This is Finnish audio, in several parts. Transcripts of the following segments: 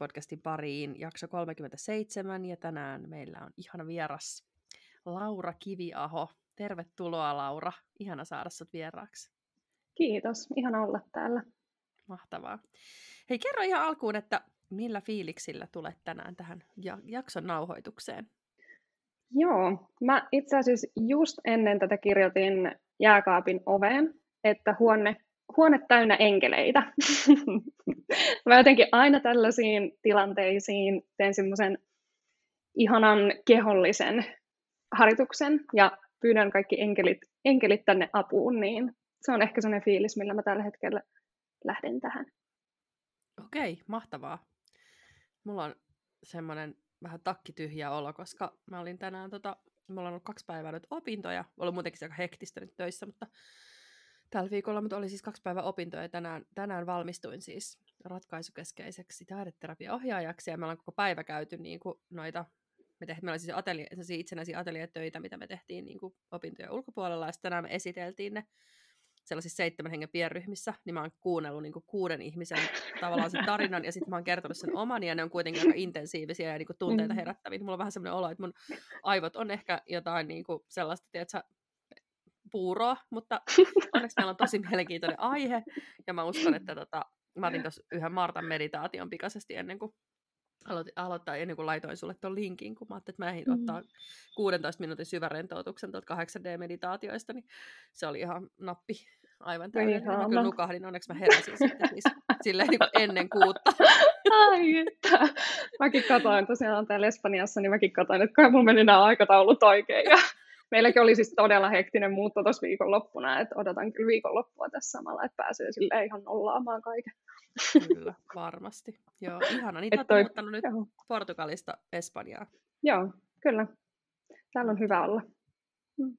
Podcastin pariin, jakso 37, ja tänään meillä on ihana vieras Laura Kiviaho. Tervetuloa Laura, ihana saada sut vieraaksi. Kiitos, ihana olla täällä. Mahtavaa. Hei, kerro ihan alkuun, että millä fiiliksillä tulet tänään tähän jakson nauhoitukseen? Joo, mä itse asiassa just ennen tätä kirjoitin jääkaapin oveen, että huone huone täynnä enkeleitä. mä jotenkin aina tällaisiin tilanteisiin teen semmoisen ihanan kehollisen harjoituksen ja pyydän kaikki enkelit, enkelit tänne apuun, niin se on ehkä sellainen fiilis, millä mä tällä hetkellä lähden tähän. Okei, mahtavaa. Mulla on semmoinen vähän takkityhjä olo, koska mä olin tänään, tota, mulla on ollut kaksi päivää nyt opintoja, ollut muutenkin aika hektistä nyt töissä, mutta tällä viikolla, mutta oli siis kaksi päivää opintoja ja tänään, tänään valmistuin siis ratkaisukeskeiseksi taideterapiaohjaajaksi ja me ollaan koko päivä käyty niin kuin noita, me tehtiin, meillä oli siis atelie, itsenäisiä atelietöitä, mitä me tehtiin niin kuin opintojen ulkopuolella ja tänään me esiteltiin ne sellaisissa seitsemän hengen pienryhmissä, niin mä oon kuunnellut niin kuin kuuden ihmisen tavallaan sen tarinan, ja sitten mä oon kertonut sen oman, ja ne on kuitenkin aika intensiivisiä ja niin kuin tunteita mm. herättäviä. Mulla on vähän semmoinen olo, että mun aivot on ehkä jotain niin kuin sellaista, tiedätkö, puuroa, mutta onneksi meillä on tosi mielenkiintoinen aihe, ja mä uskon, että tota, mä otin tuossa yhden Martan meditaation pikaisesti ennen kuin aloitin, aloittaa ennen kuin laitoin sulle tuon linkin, kun mä ajattelin, että mä ehdin mm. ottaa 16 minuutin syvärentoutuksen tuolta 8D-meditaatioista, niin se oli ihan nappi aivan täydellinen. Mä kyllä nukahdin, onneksi mä heräsin sitten siis, silleen niin kuin ennen kuutta. Ai että. Mäkin katoin tosiaan täällä Espanjassa, niin mäkin katoin, että kai mulla meni nämä aikataulut oikein. Ja meilläkin oli siis todella hektinen muutto tuossa viikonloppuna, että odotan kyllä viikonloppua tässä samalla, että pääsee sille ihan nollaamaan kaiken. Kyllä, varmasti. Joo, ihana. Niitä toi, muuttanut nyt joo. Portugalista Espanjaa. Joo, kyllä. Täällä on hyvä olla. Mm.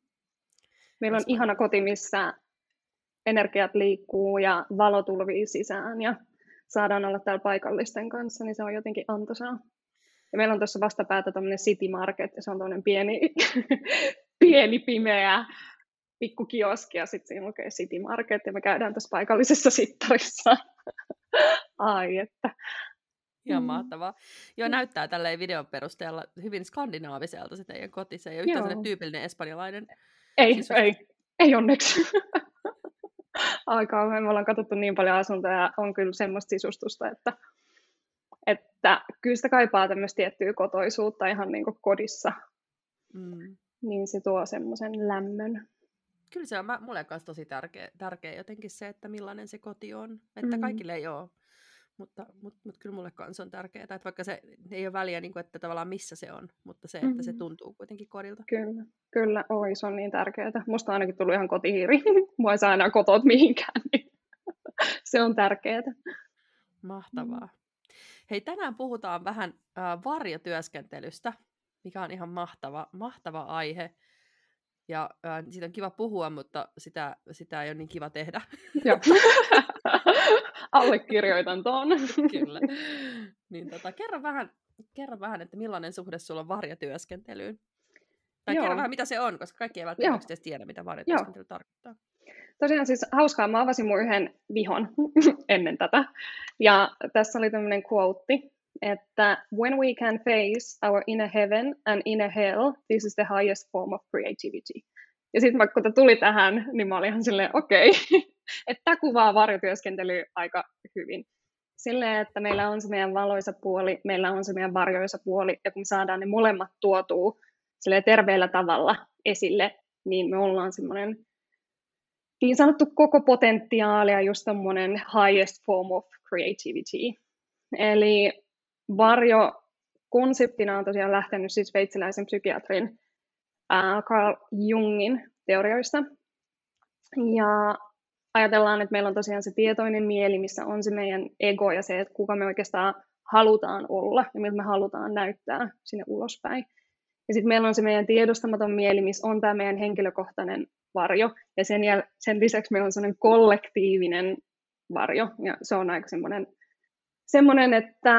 Meillä on ihana koti, missä energiat liikkuu ja valo tulvii sisään ja saadaan olla täällä paikallisten kanssa, niin se on jotenkin antoisaa. Ja meillä on tuossa vastapäätä tämmöinen City Market, ja se on tämmöinen pieni pieni pimeä pikku kioski ja sitten siinä lukee City Market ja me käydään tässä paikallisessa sittarissa. Ai että. Ihan mm. mahtavaa. Joo, näyttää tälleen videon perusteella hyvin skandinaaviselta se teidän koti. Se ei ole yhtään tyypillinen espanjalainen. Ei, sisustus. ei. Ei onneksi. Aika me ollaan katsottu niin paljon asuntoja ja on kyllä semmoista sisustusta, että, että kyllä sitä kaipaa tämmöistä tiettyä kotoisuutta ihan niin kuin kodissa. Mm niin se tuo semmoisen lämmön. Kyllä se on mä, mulle kanssa tosi tärkeä, tärkeä jotenkin se, että millainen se koti on. Että mm. kaikille ei ole, mutta, mutta, mutta kyllä mulle kanssa on tärkeää, että vaikka se ei ole väliä, niin kuin, että tavallaan missä se on, mutta se, että mm. se tuntuu kuitenkin kodilta. Kyllä, kyllä, oi se on niin tärkeää. Musta on ainakin tullut ihan kotihiiri. Mua ei saa enää kotot mihinkään, niin se on tärkeää. Mahtavaa. Mm. Hei, tänään puhutaan vähän äh, varjotyöskentelystä mikä on ihan mahtava, mahtava aihe. Ja äh, siitä on kiva puhua, mutta sitä, sitä ei ole niin kiva tehdä. Joo. Allekirjoitan tuon. Kyllä. Niin, tota, kerro, vähän, kerro vähän, että millainen suhde sulla on varjatyöskentelyyn. Tai Joo. kerro vähän, mitä se on, koska kaikki eivät välttämättä tiedä, mitä varjatyöskentely Joo. tarkoittaa. Tosiaan siis hauskaa, mä avasin mun yhden vihon ennen tätä. Ja tässä oli tämmöinen quote, että when we can face our inner heaven and inner hell, this is the highest form of creativity. Ja sitten kun tämä tuli tähän, niin mä olin ihan silleen, okei, okay. että kuvaa varjotyöskentelyä aika hyvin. Silleen, että meillä on se meidän valoisa puoli, meillä on se meidän varjoisa puoli, ja kun saadaan ne molemmat tuotua terveellä tavalla esille, niin me ollaan semmoinen niin sanottu koko potentiaali ja just tämmöinen highest form of creativity. Eli varjo konseptina on tosiaan lähtenyt siis sveitsiläisen psykiatrin Carl Jungin teorioista. Ja ajatellaan, että meillä on tosiaan se tietoinen mieli, missä on se meidän ego ja se, että kuka me oikeastaan halutaan olla ja miltä me halutaan näyttää sinne ulospäin. Ja sitten meillä on se meidän tiedostamaton mieli, missä on tämä meidän henkilökohtainen varjo. Ja sen, jäl- sen lisäksi meillä on sellainen kollektiivinen varjo. Ja se on aika semmoinen, semmoinen, että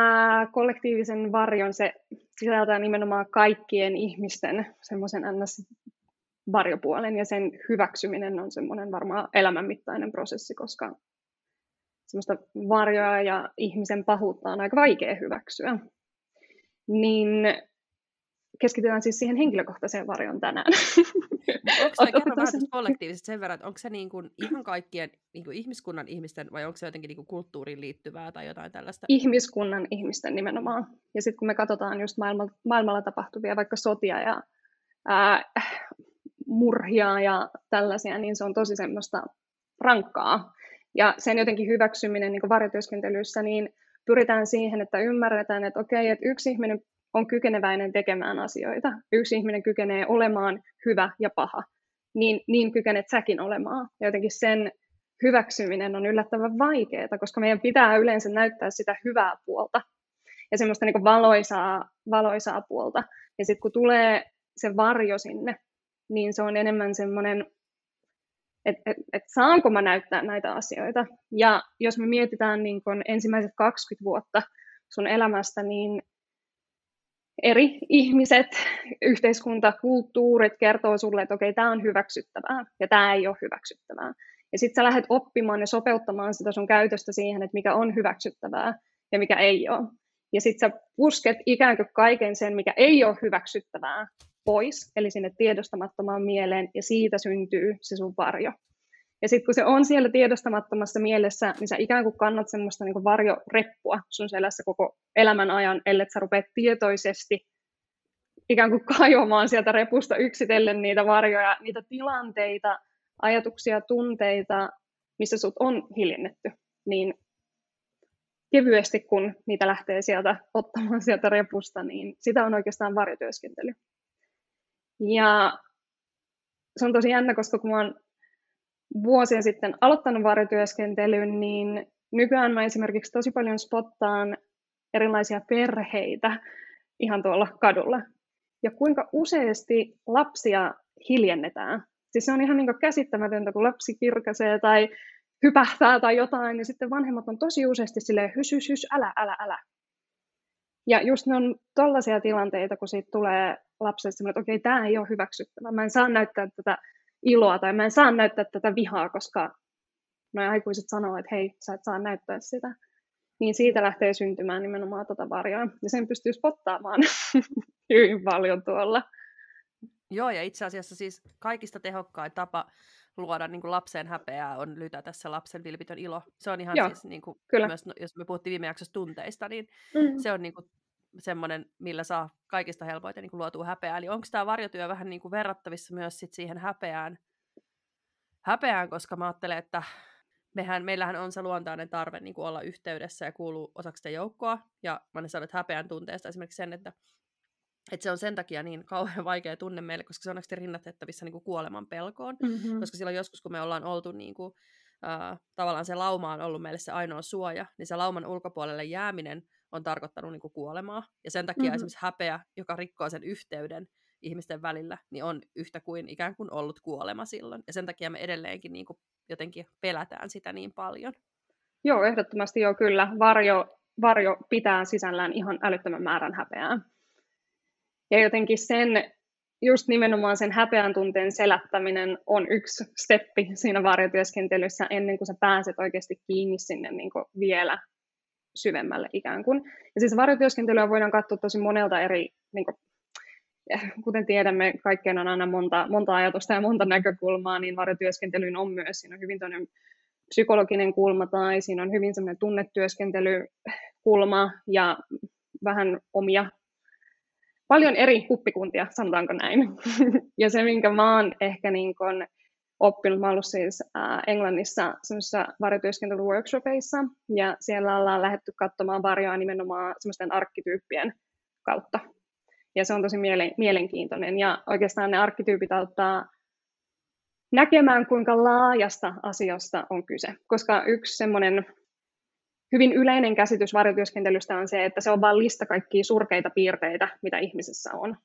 kollektiivisen varjon se sisältää nimenomaan kaikkien ihmisten semmoisen ns varjopuolen ja sen hyväksyminen on semmoinen varmaan elämänmittainen prosessi, koska semmoista varjoa ja ihmisen pahuutta on aika vaikea hyväksyä. Niin keskitytään siis siihen henkilökohtaiseen varjon tänään. Onko se, kerro vähän kollektiivisesti sen verran, että onko se niin kuin ihan kaikkien niin kuin ihmiskunnan ihmisten vai onko se jotenkin niin kuin kulttuuriin liittyvää tai jotain tällaista? Ihmiskunnan ihmisten nimenomaan. Ja sitten kun me katsotaan just maailmalla, maailmalla tapahtuvia vaikka sotia ja ää, murhia ja tällaisia, niin se on tosi semmoista rankkaa. Ja sen jotenkin hyväksyminen niin varjotyöskentelyssä, niin pyritään siihen, että ymmärretään, että okei, että yksi ihminen on kykeneväinen tekemään asioita, yksi ihminen kykenee olemaan hyvä ja paha, niin, niin kykenet säkin olemaan. Ja jotenkin sen hyväksyminen on yllättävän vaikeaa, koska meidän pitää yleensä näyttää sitä hyvää puolta ja semmoista niin valoisaa, valoisaa puolta. Ja sitten kun tulee se varjo sinne, niin se on enemmän semmoinen, että et, et saanko mä näyttää näitä asioita. Ja jos me mietitään niin ensimmäiset 20 vuotta sun elämästä, niin eri ihmiset, yhteiskunta, kulttuurit kertoo sulle, että okei, tämä on hyväksyttävää ja tämä ei ole hyväksyttävää. Ja sitten sä lähdet oppimaan ja sopeuttamaan sitä sun käytöstä siihen, että mikä on hyväksyttävää ja mikä ei ole. Ja sitten sä pusket ikään kuin kaiken sen, mikä ei ole hyväksyttävää, pois, eli sinne tiedostamattomaan mieleen, ja siitä syntyy se sun varjo. Ja sitten kun se on siellä tiedostamattomassa mielessä, niin sä ikään kuin kannat semmoista niin kuin varjoreppua sun selässä koko elämän ajan, ellei sä rupeat tietoisesti ikään kuin kajoamaan sieltä repusta yksitellen niitä varjoja, niitä tilanteita, ajatuksia, tunteita, missä sut on hiljennetty, niin kevyesti kun niitä lähtee sieltä ottamaan sieltä repusta, niin sitä on oikeastaan varjotyöskentely. Ja se on tosi jännä, koska kun mä oon vuosia sitten aloittanut varjotyöskentelyn, niin nykyään mä esimerkiksi tosi paljon spottaan erilaisia perheitä ihan tuolla kadulla. Ja kuinka useasti lapsia hiljennetään. Siis se on ihan niin käsittämätöntä, kun lapsi kirkasee tai hypähtää tai jotain, niin sitten vanhemmat on tosi useasti silleen, hys, hys, hys, älä, älä, älä. Ja just ne on tollaisia tilanteita, kun siitä tulee lapselle semmoinen, että okei, okay, tämä ei ole hyväksyttävä. Mä en saa näyttää tätä iloa tai mä en saa näyttää tätä vihaa, koska noin aikuiset sanoo, että hei, sä et saa näyttää sitä. Niin siitä lähtee syntymään nimenomaan tota varjoa. Ja sen pystyy spottaamaan hyvin paljon tuolla. Joo, ja itse asiassa siis kaikista tehokkain tapa luoda niin kuin lapsen häpeää on lytätä se lapsen vilpitön ilo. Se on ihan Joo, siis, niin kuin, kyllä. myös, no, jos me puhuttiin viime jaksossa tunteista, niin mm. se on niin kuin, semmoinen, millä saa kaikista helpoiten niin kuin luotua häpeää. Eli onko tämä varjotyö vähän niin kuin verrattavissa myös sit siihen häpeään, häpeään, koska mä ajattelen, että mehän, meillähän on se luontainen tarve niin kuin olla yhteydessä ja kuuluu osaksi sitä joukkoa. Ja mä olen sanonut häpeän tunteesta esimerkiksi sen, että, että se on sen takia niin kauhean vaikea tunne meille, koska se on oikeasti rinnatettavissa niin kuin kuoleman pelkoon. Mm-hmm. Koska silloin joskus, kun me ollaan oltu niin kuin, äh, tavallaan se lauma on ollut meille se ainoa suoja, niin se lauman ulkopuolelle jääminen on tarkoittanut niin kuin kuolemaa. Ja sen takia mm-hmm. esimerkiksi häpeä, joka rikkoo sen yhteyden ihmisten välillä, niin on yhtä kuin ikään kuin ollut kuolema silloin. Ja sen takia me edelleenkin niin kuin jotenkin pelätään sitä niin paljon. Joo, ehdottomasti joo, kyllä. Varjo, varjo pitää sisällään ihan älyttömän määrän häpeää. Ja jotenkin sen, just nimenomaan sen häpeän tunteen selättäminen on yksi steppi siinä varjotyöskentelyssä ennen kuin sä pääset oikeasti kiinni sinne niin vielä syvemmälle ikään kuin. Ja siis varjotyöskentelyä voidaan katsoa tosi monelta eri, niin kuin, kuten tiedämme, kaikkeen on aina monta, monta ajatusta ja monta näkökulmaa, niin varjotyöskentelyyn on myös, siinä on hyvin toinen psykologinen kulma tai siinä on hyvin semmoinen tunnetyöskentelykulma ja vähän omia, paljon eri huppikuntia, sanotaanko näin. ja se, minkä mä oon ehkä niin kun oppinut. Mä ollut siis äh, Englannissa semmoisissa varjotyöskentelyworkshopeissa, ja siellä ollaan lähdetty katsomaan varjoa nimenomaan semmoisten arkkityyppien kautta. Ja se on tosi mielenkiintoinen. Ja oikeastaan ne arkkityypit auttaa näkemään, kuinka laajasta asiasta on kyse. Koska yksi semmoinen hyvin yleinen käsitys varjotyöskentelystä on se, että se on vain lista kaikkia surkeita piirteitä, mitä ihmisessä on.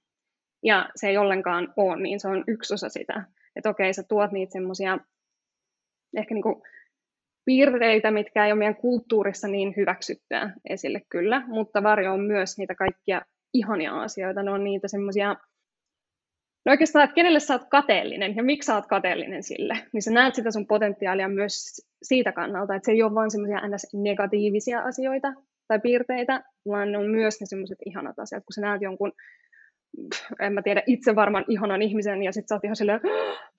Ja se ei ollenkaan ole niin, se on yksi osa sitä. Että okei, sä tuot niitä semmoisia ehkä niinku piirteitä, mitkä ei ole meidän kulttuurissa niin hyväksyttyä esille kyllä, mutta varjo on myös niitä kaikkia ihania asioita. Ne on niitä semmoisia, no oikeastaan, että kenelle sä oot kateellinen ja miksi sä oot kateellinen sille, niin sä näet sitä sun potentiaalia myös siitä kannalta, että se ei ole vain semmoisia negatiivisia asioita tai piirteitä, vaan ne on myös ne semmoiset ihanat asiat, kun sä näet jonkun en mä tiedä, itsevarman ihanan ihmisen, ja sitten sä oot ihan silleen,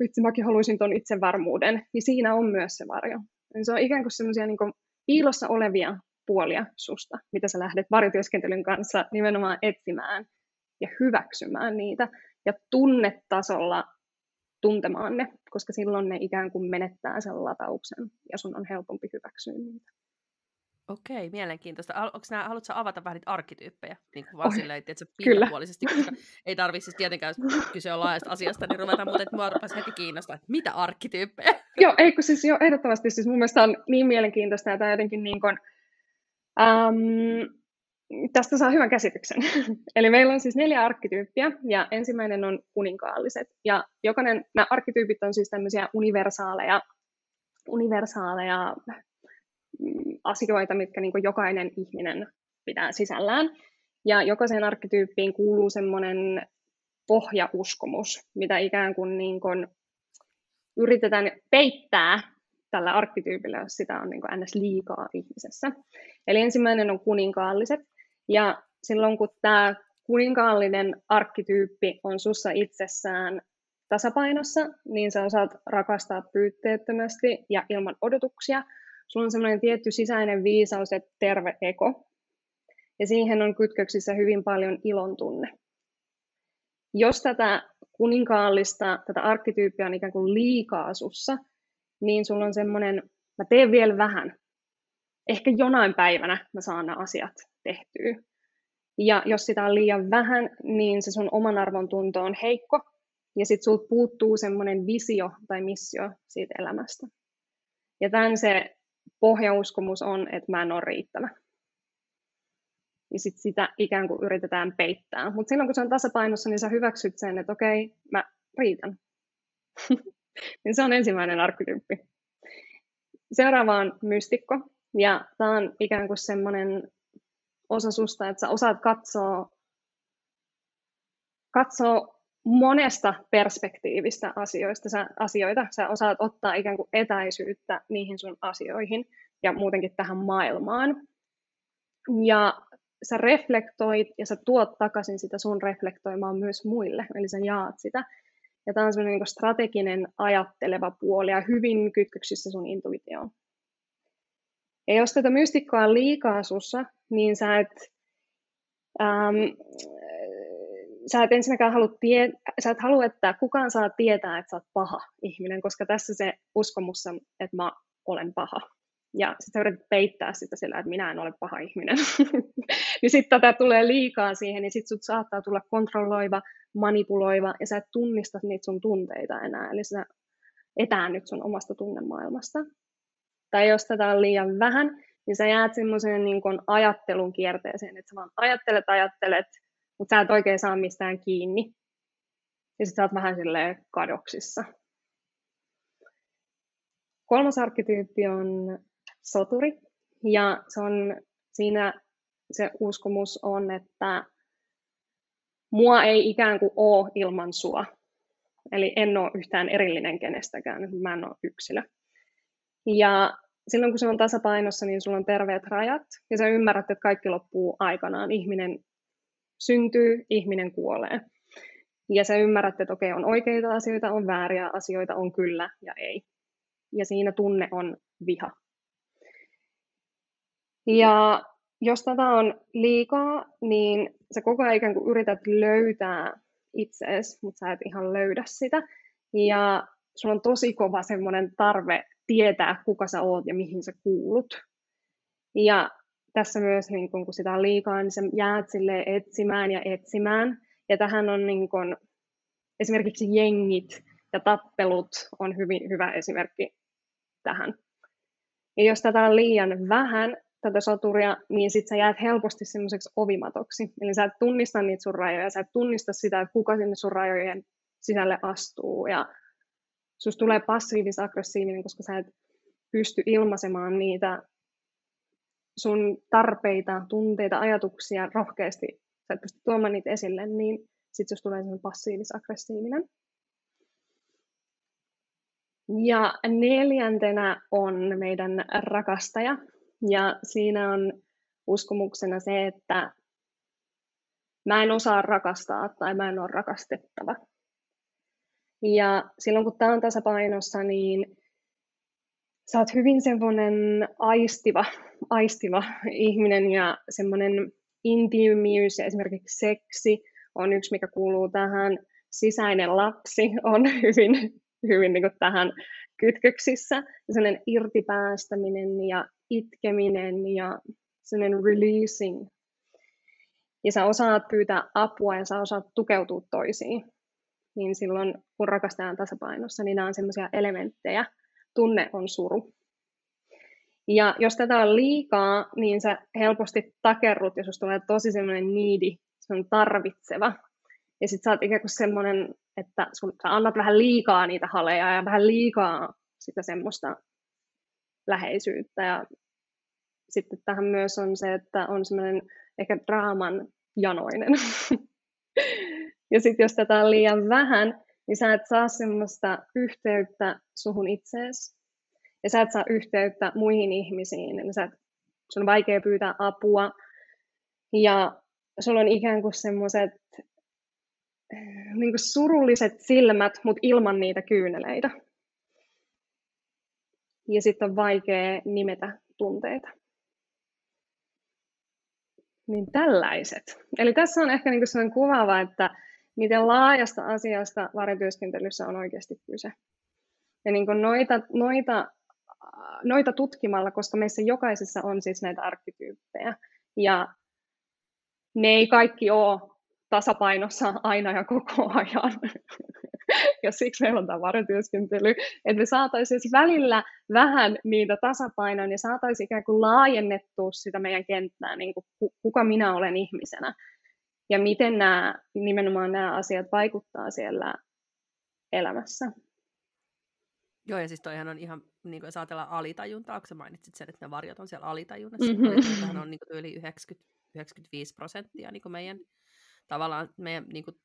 vitsi, mäkin haluaisin ton itsevarmuuden, niin siinä on myös se varjo. Niin se on ikään kuin semmoisia niin piilossa olevia puolia susta, mitä sä lähdet varjotyöskentelyn kanssa nimenomaan etsimään ja hyväksymään niitä ja tunnetasolla tuntemaan ne, koska silloin ne ikään kuin menettää sen latauksen ja sun on helpompi hyväksyä niitä. Okei, mielenkiintoista. Onko nämä, haluatko avata vähän niitä arkkityyppejä, niin kuin vaan oh, silleen, että pintapuolisesti, koska ei tarvitse siis tietenkään kyse on laajasta asiasta, niin ruveta, mutta että mua rupesi heti kiinnostaa, että mitä arkkityyppejä? Joo, ei kun siis jo ehdottomasti, siis mun mielestä on niin mielenkiintoista, että jotenkin niin kuin, um, tästä saa hyvän käsityksen. Eli meillä on siis neljä arkkityyppiä, ja ensimmäinen on kuninkaalliset. Ja jokainen, nämä arkkityypit on siis tämmöisiä universaaleja, universaaleja asioita, mitkä niin jokainen ihminen pitää sisällään. Ja jokaiseen arkkityyppiin kuuluu semmoinen pohjauskomus, mitä ikään kuin, niin kuin yritetään peittää tällä arkkityypillä, jos sitä on niin kuin ns. liikaa ihmisessä. Eli ensimmäinen on kuninkaalliset. Ja silloin kun tämä kuninkaallinen arkkityyppi on sussa itsessään tasapainossa, niin sä osaat rakastaa pyytteettömästi ja ilman odotuksia – sulla on semmoinen tietty sisäinen viisaus, että terve eko. Ja siihen on kytköksissä hyvin paljon ilon tunne. Jos tätä kuninkaallista, tätä arkkityyppiä on ikään kuin liikaa sussa, niin sulla on semmoinen, mä teen vielä vähän. Ehkä jonain päivänä mä saan nämä asiat tehtyä. Ja jos sitä on liian vähän, niin se sun oman arvon tunto on heikko. Ja sit sulta puuttuu semmoinen visio tai missio siitä elämästä. Ja tämän se pohjauskomus on, että mä en ole riittävä. Ja sit sitä ikään kuin yritetään peittää. Mutta silloin kun se on tasapainossa, niin sä hyväksyt sen, että okei, mä riitän. niin se on ensimmäinen arkkityyppi. Seuraava on mystikko. Ja tämä on ikään kuin semmoinen osa susta, että sä osaat katsoa, katsoa monesta perspektiivistä asioista, sä, asioita. Sä osaat ottaa ikään kuin etäisyyttä niihin sun asioihin ja muutenkin tähän maailmaan. Ja sä reflektoit ja sä tuot takaisin sitä sun reflektoimaan myös muille, eli sä jaat sitä. Ja tämä on semmoinen niin strateginen ajatteleva puoli ja hyvin kytköksissä sun intuitioon. Ja jos tätä mystikkoa on liikaa sussa, niin sä et, ähm, sä et ensinnäkään halua, tie, sä et halua, että kukaan saa tietää, että sä oot paha ihminen, koska tässä se uskomus on, että mä olen paha. Ja sitten sä yrität peittää sitä sillä, että minä en ole paha ihminen. niin sitten tätä tulee liikaa siihen, niin sitten sut saattaa tulla kontrolloiva, manipuloiva, ja sä et tunnista niitä sun tunteita enää. Eli sä etäännyt sun omasta tunnemaailmasta. Tai jos tätä on liian vähän, niin sä jäät semmoiseen niin ajattelun kierteeseen, että sä vaan ajattelet, ajattelet, mutta sä et oikein saa mistään kiinni. Ja sitten sä oot vähän silleen kadoksissa. Kolmas arkkityyppi on soturi. Ja se on, siinä se uskomus on, että mua ei ikään kuin ole ilman sua. Eli en ole yhtään erillinen kenestäkään, mä en ole yksilö. Ja silloin kun se on tasapainossa, niin sulla on terveet rajat, ja sä ymmärrät, että kaikki loppuu aikanaan. Ihminen syntyy, ihminen kuolee. Ja sä ymmärrät, että okei, on oikeita asioita, on vääriä asioita, on kyllä ja ei. Ja siinä tunne on viha. Ja jos tätä on liikaa, niin sä koko ajan ikään kuin yrität löytää itseesi, mutta sä et ihan löydä sitä. Ja sulla on tosi kova semmoinen tarve tietää, kuka sä oot ja mihin sä kuulut. Ja tässä myös, niin kun, sitä on liikaa, niin sä jäät sille etsimään ja etsimään. Ja tähän on niin kun, esimerkiksi jengit ja tappelut on hyvin hyvä esimerkki tähän. Ja jos tätä on liian vähän, tätä soturia, niin sit sä jäät helposti semmoiseksi ovimatoksi. Eli sä et tunnista niitä sun rajoja, sä et tunnista sitä, että kuka sinne sun rajojen sisälle astuu. Ja susta tulee passiivis-aggressiivinen, koska sä et pysty ilmaisemaan niitä sun tarpeita, tunteita, ajatuksia rohkeasti, sä et pysty tuomaan niitä esille, niin sitten jos tulee semmoinen passiivis-aggressiivinen. Ja neljäntenä on meidän rakastaja. Ja siinä on uskomuksena se, että mä en osaa rakastaa tai mä en ole rakastettava. Ja silloin kun tämä on tasapainossa, niin sä oot hyvin semmoinen aistiva, aistiva ihminen ja semmoinen intiimiys ja esimerkiksi seksi on yksi, mikä kuuluu tähän. Sisäinen lapsi on hyvin, hyvin niin tähän kytköksissä. Sellainen irtipäästäminen ja itkeminen ja sellainen releasing. Ja sä osaat pyytää apua ja sä osaat tukeutua toisiin. Niin silloin, kun rakastetaan tasapainossa, niin nämä on sellaisia elementtejä. Tunne on suru. Ja jos tätä on liikaa, niin sä helposti takerrut ja susta tulee tosi semmoinen niidi, se on tarvitseva. Ja sit sä oot ikään kuin semmoinen, että sun, sä annat vähän liikaa niitä haleja ja vähän liikaa sitä semmoista läheisyyttä. Ja sitten tähän myös on se, että on semmoinen ehkä draaman janoinen. ja sitten jos tätä on liian vähän, niin sä et saa semmoista yhteyttä suhun itseesi. Ja sä et saa yhteyttä muihin ihmisiin. Eli sä sun on vaikea pyytää apua. Ja sulla on ikään kuin semmoiset niin surulliset silmät, mutta ilman niitä kyyneleitä ja sitten on vaikea nimetä tunteita. Niin tällaiset. Eli tässä on ehkä niinku sellainen kuvaava, että miten laajasta asiasta varjotyöskentelyssä on oikeasti kyse. Ja niin noita, noita, noita tutkimalla, koska meissä jokaisessa on siis näitä arkkityyppejä, ja ne ei kaikki ole tasapainossa aina ja koko ajan. ja siksi meillä on tämä varjotyöskentely, että me saataisiin siis välillä vähän niitä tasapainoa ja saataisiin ikään kuin laajennettua sitä meidän kenttää, niin kuin kuka minä olen ihmisenä ja miten nämä, nimenomaan nämä asiat vaikuttaa siellä elämässä. Joo, ja siis toihan on ihan, niin kuin jos ajatellaan alitajuntaa, kun sä mainitsit sen, että ne varjot on siellä alitajunnassa, mm-hmm. niin on niin kuin yli 90, 95 prosenttia niin kuin meidän tavallaan meidän niin kuin,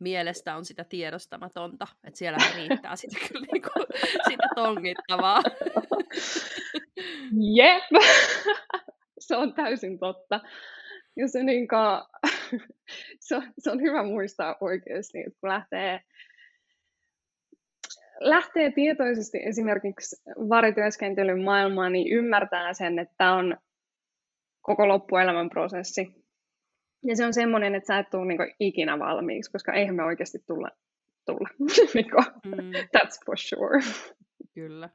mielestä on sitä tiedostamatonta, että siellä riittää sitä kyllä niin kuin, sitä tongittavaa. Jep, se on täysin totta. Ja se, niin kuin, se, on, se on hyvä muistaa oikeasti, että kun lähtee, lähtee tietoisesti esimerkiksi varityöskentelyn maailmaan, niin ymmärtää sen, että tämä on koko loppuelämän prosessi. Ja se on semmoinen, että sä et tule niinku ikinä valmiiksi, koska eihän me oikeasti tulla. tulla. niinku, mm. That's for sure. Kyllä.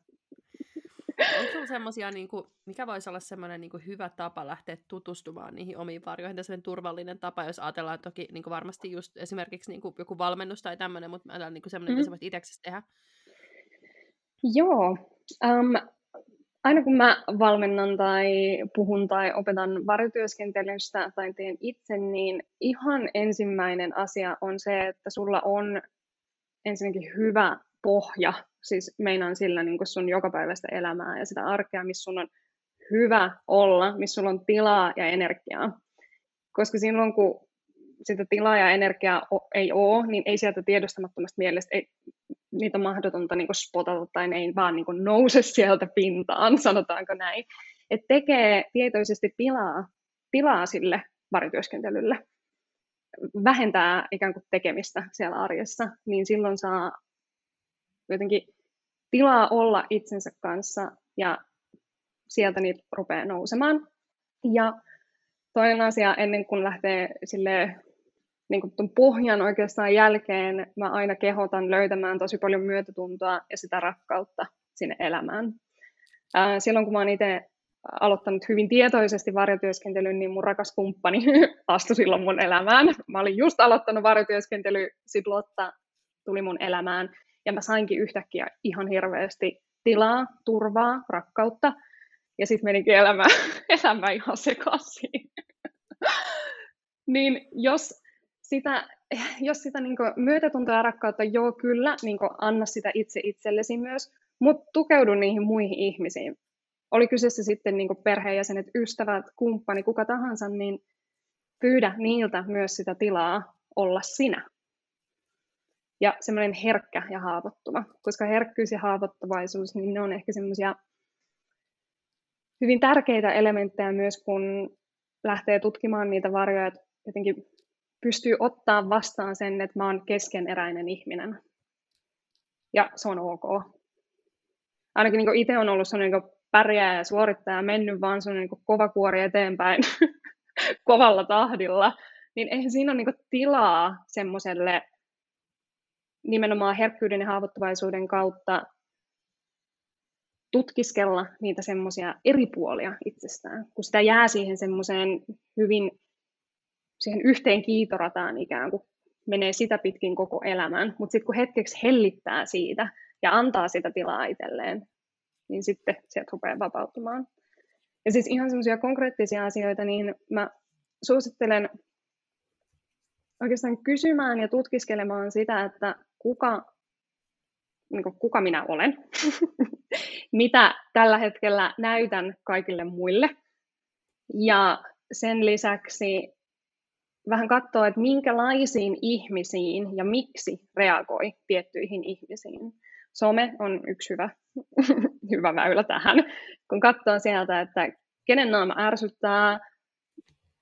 Onko sinulla semmoisia, niin kuin, mikä voisi olla semmoinen niin hyvä tapa lähteä tutustumaan niihin omiin varjoihin, semmoinen turvallinen tapa, jos ajatellaan toki niin kuin varmasti just esimerkiksi niin kuin joku valmennus tai tämmöinen, mutta ajatellaan niin semmoinen, mm-hmm. mitä sä tehdä. Joo. Um, aina kun mä valmennan tai puhun tai opetan varjotyöskentelystä tai teen itse, niin ihan ensimmäinen asia on se, että sulla on ensinnäkin hyvä pohja, siis meinaan sillä niin sun jokapäiväistä elämää ja sitä arkea, missä sun on hyvä olla, missä sulla on tilaa ja energiaa. Koska silloin, kun sitä tilaa ja energiaa ei ole, niin ei sieltä tiedostamattomasta mielestä, ei, niitä on mahdotonta niin spotata tai ne ei vaan niin nouse sieltä pintaan, sanotaanko näin. Et tekee tietoisesti tilaa, tilaa sille varityöskentelylle, vähentää ikään kuin tekemistä siellä arjessa, niin silloin saa jotenkin tilaa olla itsensä kanssa ja sieltä niitä rupeaa nousemaan. Ja toinen asia ennen kuin lähtee sille niin kuin tuon pohjan oikeastaan jälkeen mä aina kehotan löytämään tosi paljon myötätuntoa ja sitä rakkautta sinne elämään. Ää, silloin kun mä oon itse aloittanut hyvin tietoisesti varjotyöskentelyn, niin mun rakas kumppani astui silloin mun elämään. Mä olin just aloittanut varjotyöskentely, sit Lotta tuli mun elämään, ja mä sainkin yhtäkkiä ihan hirveästi tilaa, turvaa, rakkautta, ja sitten menikin elämä, elämä ihan sekaisin. Niin jos sitä, jos sitä niin myötätuntoa ja rakkautta, joo kyllä, niin anna sitä itse itsellesi myös, mutta tukeudu niihin muihin ihmisiin. Oli kyseessä sitten niin perheenjäsenet, ystävät, kumppani, kuka tahansa, niin pyydä niiltä myös sitä tilaa olla sinä. Ja semmoinen herkkä ja haavoittuva, koska herkkyys ja haavoittuvaisuus, niin ne on ehkä semmoisia hyvin tärkeitä elementtejä myös, kun lähtee tutkimaan niitä varjoja, että jotenkin pystyy ottaa vastaan sen, että mä oon keskeneräinen ihminen. Ja se on ok. Ainakin niin itse on ollut sellainen niin pärjää ja suorittaja, mennyt vaan sellainen niin kova kuori eteenpäin kovalla tahdilla, niin eihän siinä ole niin tilaa semmoiselle nimenomaan herkkyyden ja haavoittuvaisuuden kautta tutkiskella niitä semmoisia eri puolia itsestään, kun sitä jää siihen semmoiseen hyvin siihen yhteen kiitorataan ikään kuin menee sitä pitkin koko elämän, mutta sitten kun hetkeksi hellittää siitä ja antaa sitä tilaa itselleen, niin sitten sieltä rupeaa vapautumaan. Ja siis ihan semmoisia konkreettisia asioita, niin mä suosittelen oikeastaan kysymään ja tutkiskelemaan sitä, että kuka, niin kuka minä olen, mitä tällä hetkellä näytän kaikille muille. Ja sen lisäksi vähän katsoa, että minkälaisiin ihmisiin ja miksi reagoi tiettyihin ihmisiin. Some on yksi hyvä, hyvä väylä tähän, kun katsoo sieltä, että kenen naama ärsyttää,